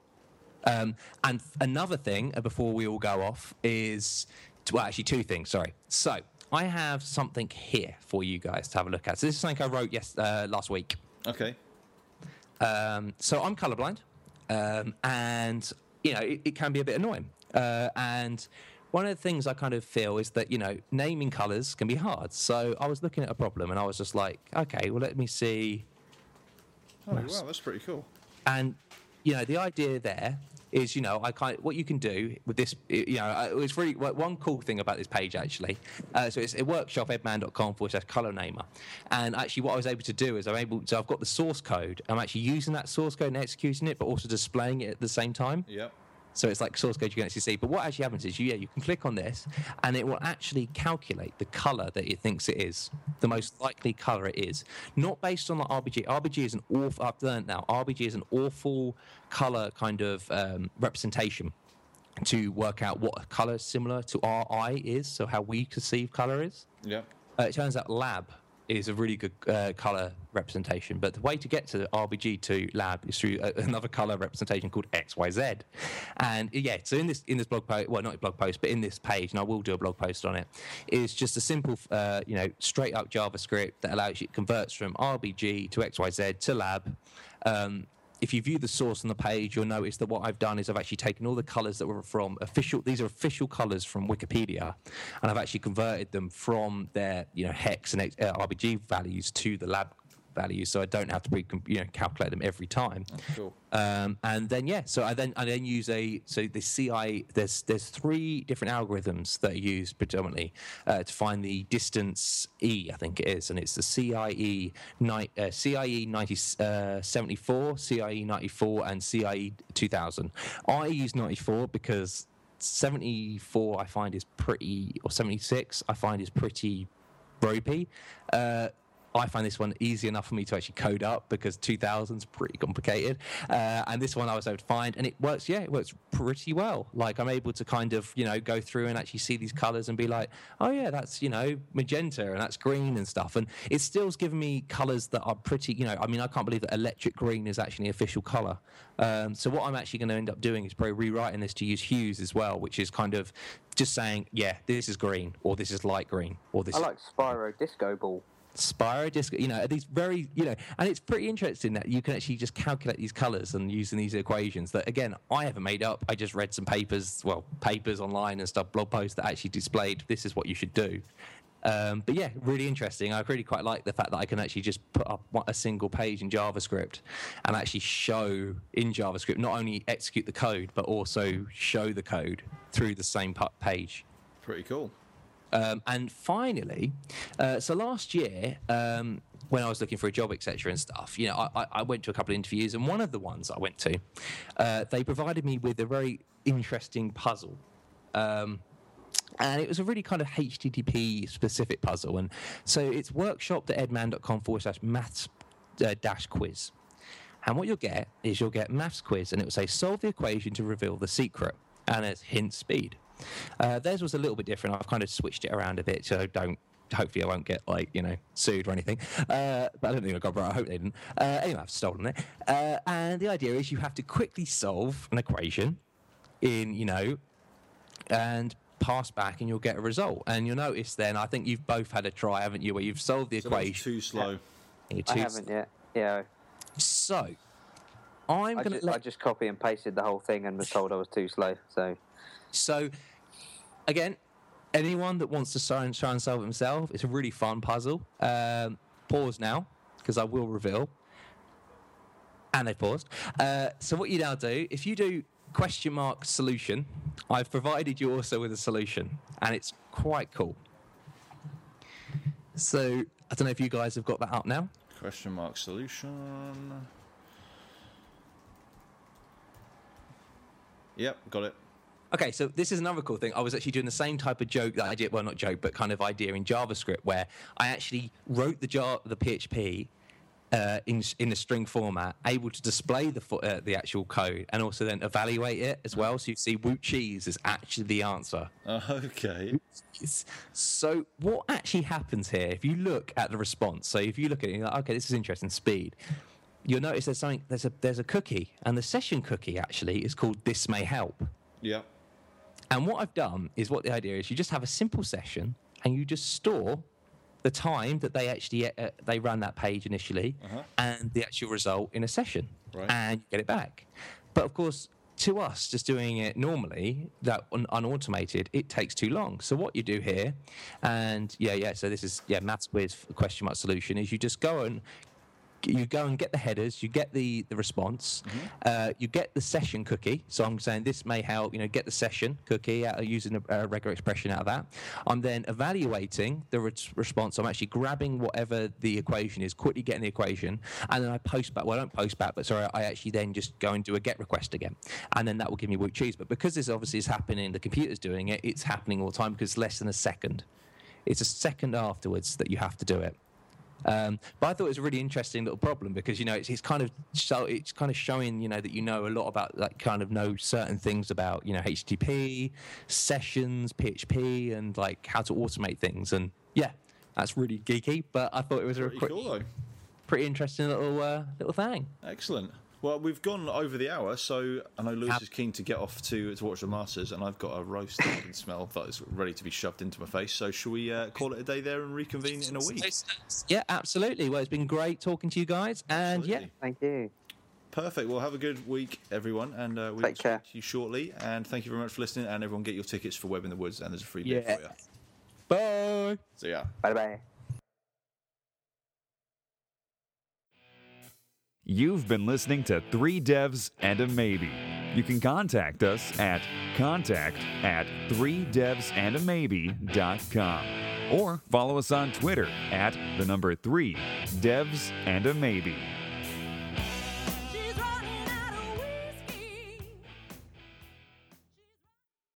um, and another thing uh, before we all go off is, well, actually, two things. Sorry. So I have something here for you guys to have a look at. So this is something I wrote yes uh, last week. Okay. Um, so I'm colorblind, um, and you know it, it can be a bit annoying. Uh, and one of the things I kind of feel is that you know naming colors can be hard. So I was looking at a problem and I was just like, okay, well let me see. Oh, wow, that's pretty cool. And you know the idea there is you know I kind what you can do with this you know uh, it's really one cool thing about this page actually. Uh, so it's a workshop eddmann.com forward slash color namer, and actually what I was able to do is I'm able so I've got the source code. I'm actually using that source code and executing it, but also displaying it at the same time. Yep. So it's like source code you can actually see. But what actually happens is, you, yeah, you can click on this, and it will actually calculate the color that it thinks it is, the most likely color it is, not based on the RBG. RBG is an awful. I've learned now. RBG is an awful color kind of um, representation to work out what a color similar to our eye is, so how we perceive color is. Yep. Uh, it turns out lab is a really good uh, color representation, but the way to get to the RBG to lab is through a, [LAUGHS] another color representation called XYZ. And yeah, so in this in this blog post, well, not a blog post, but in this page, and I will do a blog post on it, is just a simple, uh, you know, straight up JavaScript that allows you converts from RBG to XYZ to lab. Um, if you view the source on the page, you'll notice that what I've done is I've actually taken all the colors that were from official. These are official colors from Wikipedia, and I've actually converted them from their you know hex and uh, RBG values to the lab values, so I don't have to pre you know calculate them every time. Cool. Um, and then yeah, so I then I then use a so the CI there's there's three different algorithms that are used predominantly uh, to find the distance E I think it is, and it's the CIE ni- uh, CIE 90, uh, 74, CIE 94, and CIE 2000. I use 94 because 74 I find is pretty or 76 I find is pretty ropey. Uh, I find this one easy enough for me to actually code up because 2000 is pretty complicated. Uh, and this one I was able to find, and it works, yeah, it works pretty well. Like I'm able to kind of, you know, go through and actually see these colors and be like, oh, yeah, that's, you know, magenta and that's green and stuff. And it still's giving me colors that are pretty, you know, I mean, I can't believe that electric green is actually an official color. Um, so what I'm actually going to end up doing is probably rewriting this to use hues as well, which is kind of just saying, yeah, this is green or this is light green or this I like Spiro Disco Ball. Spiro Disco, you know, these very, you know, and it's pretty interesting that you can actually just calculate these colors and using these equations that, again, I haven't made up. I just read some papers, well, papers online and stuff, blog posts that actually displayed this is what you should do. Um, but yeah, really interesting. I really quite like the fact that I can actually just put up a single page in JavaScript and actually show in JavaScript not only execute the code but also show the code through the same page. Pretty cool. Um, and finally, uh, so last year, um, when I was looking for a job, etc., and stuff, you know, I, I- went to a couple of interviews, and one of the ones I went to, uh, they provided me with a very interesting puzzle. Um, and it was a really kind of HTTP specific puzzle. And so it's workshop.eddmann.com forward slash maths uh, dash quiz. And what you'll get is you'll get maths quiz, and it will say solve the equation to reveal the secret, and it's hint speed. Uh, theirs was a little bit different. I've kind of switched it around a bit, so don't. Hopefully, I won't get like you know sued or anything. Uh, but I don't think I got right. I hope they didn't. Uh, anyway, I've stolen it. Uh, and the idea is you have to quickly solve an equation in you know and pass back and you'll get a result. And you'll notice then, I think you've both had a try, haven't you, where you've solved the So that was equation. too slow. and you're I haven't yet. Yeah, So, I'm I going to just, I just copy and pasted the whole thing and was told I was too slow. So So, again, anyone that wants to try and, try and solve it himself, it's a really fun puzzle. Um, pause now, because I will reveal. And they've paused. Uh, so, what you now do, if you do question mark solution, I've provided you also with a solution, and it's quite cool. So, I don't know if you guys have got that up now. Question mark solution. Yep, got it. Okay, so this is another cool thing. I was actually doing the same type of joke that I did, well, not joke, but kind of idea in JavaScript, where I actually wrote the jar, the PHP uh, in in a string format, able to display the uh, the actual code and also then evaluate it as well. So you see, Woot cheese is actually the answer. Uh, okay. So what actually happens here? If you look at the response, so if you look at it, you're like, okay, this is interesting. Speed. You'll notice there's something. There's a there's a cookie, and the session cookie actually is called "This may help." Yep. And what I've done is what the idea is you just have a simple session and you just store the time that they actually uh, they ran that page initially Uh-huh. and the actual result in a session Right. and you get it back. But of course, to us, just doing it normally, that un- unautomated, it takes too long. So what you do here, and yeah, yeah. So this is yeah, maths with question mark solution is you just go and you go and get the headers, you get the the response, uh, you get the session cookie. So I'm saying this may help, you know, get the session cookie out of using a, a regular expression out of that. I'm then evaluating the re- response. I'm actually grabbing whatever the equation is, quickly getting the equation, and then I post back. Well, I don't post back, but sorry, I actually then just go and do a get request again, and then that will give me weak cheese. But because this obviously is happening, the computer's doing it. It's happening all the time because it's less than a second. It's a second afterwards that you have to do it. Um, but I thought it was a really interesting little problem because you know it's, it's kind of so it's kind of showing you know that you know a lot about like kind of know certain things about you know HTTP, sessions, PHP, and like how to automate things. And yeah, that's really geeky. But I thought it was a Pretty pretty, cool though. pretty interesting little uh, little thing. Excellent. Well, we've gone over the hour, so I know Lewis is keen to get off to, to watch the Masters, and I've got a roast that I can smell that is ready to be shoved into my face. So, shall we uh, call it a day there and reconvene in a week? Yeah, absolutely. Well, it's been great talking to you guys, and yeah, Thank you. Perfect. Well, have a good week, everyone, and uh, we will Take care. to you shortly. And thank you very much for listening. And everyone, get your tickets for Web in the Woods, and there's a free bit Yeah. for you. bye. See ya. Bye bye. You've been listening to Three Devs and a Maybe. You can contact us at contact at 3devsandamamaybe.com or follow us on Twitter at the number 3 devs and a maybe.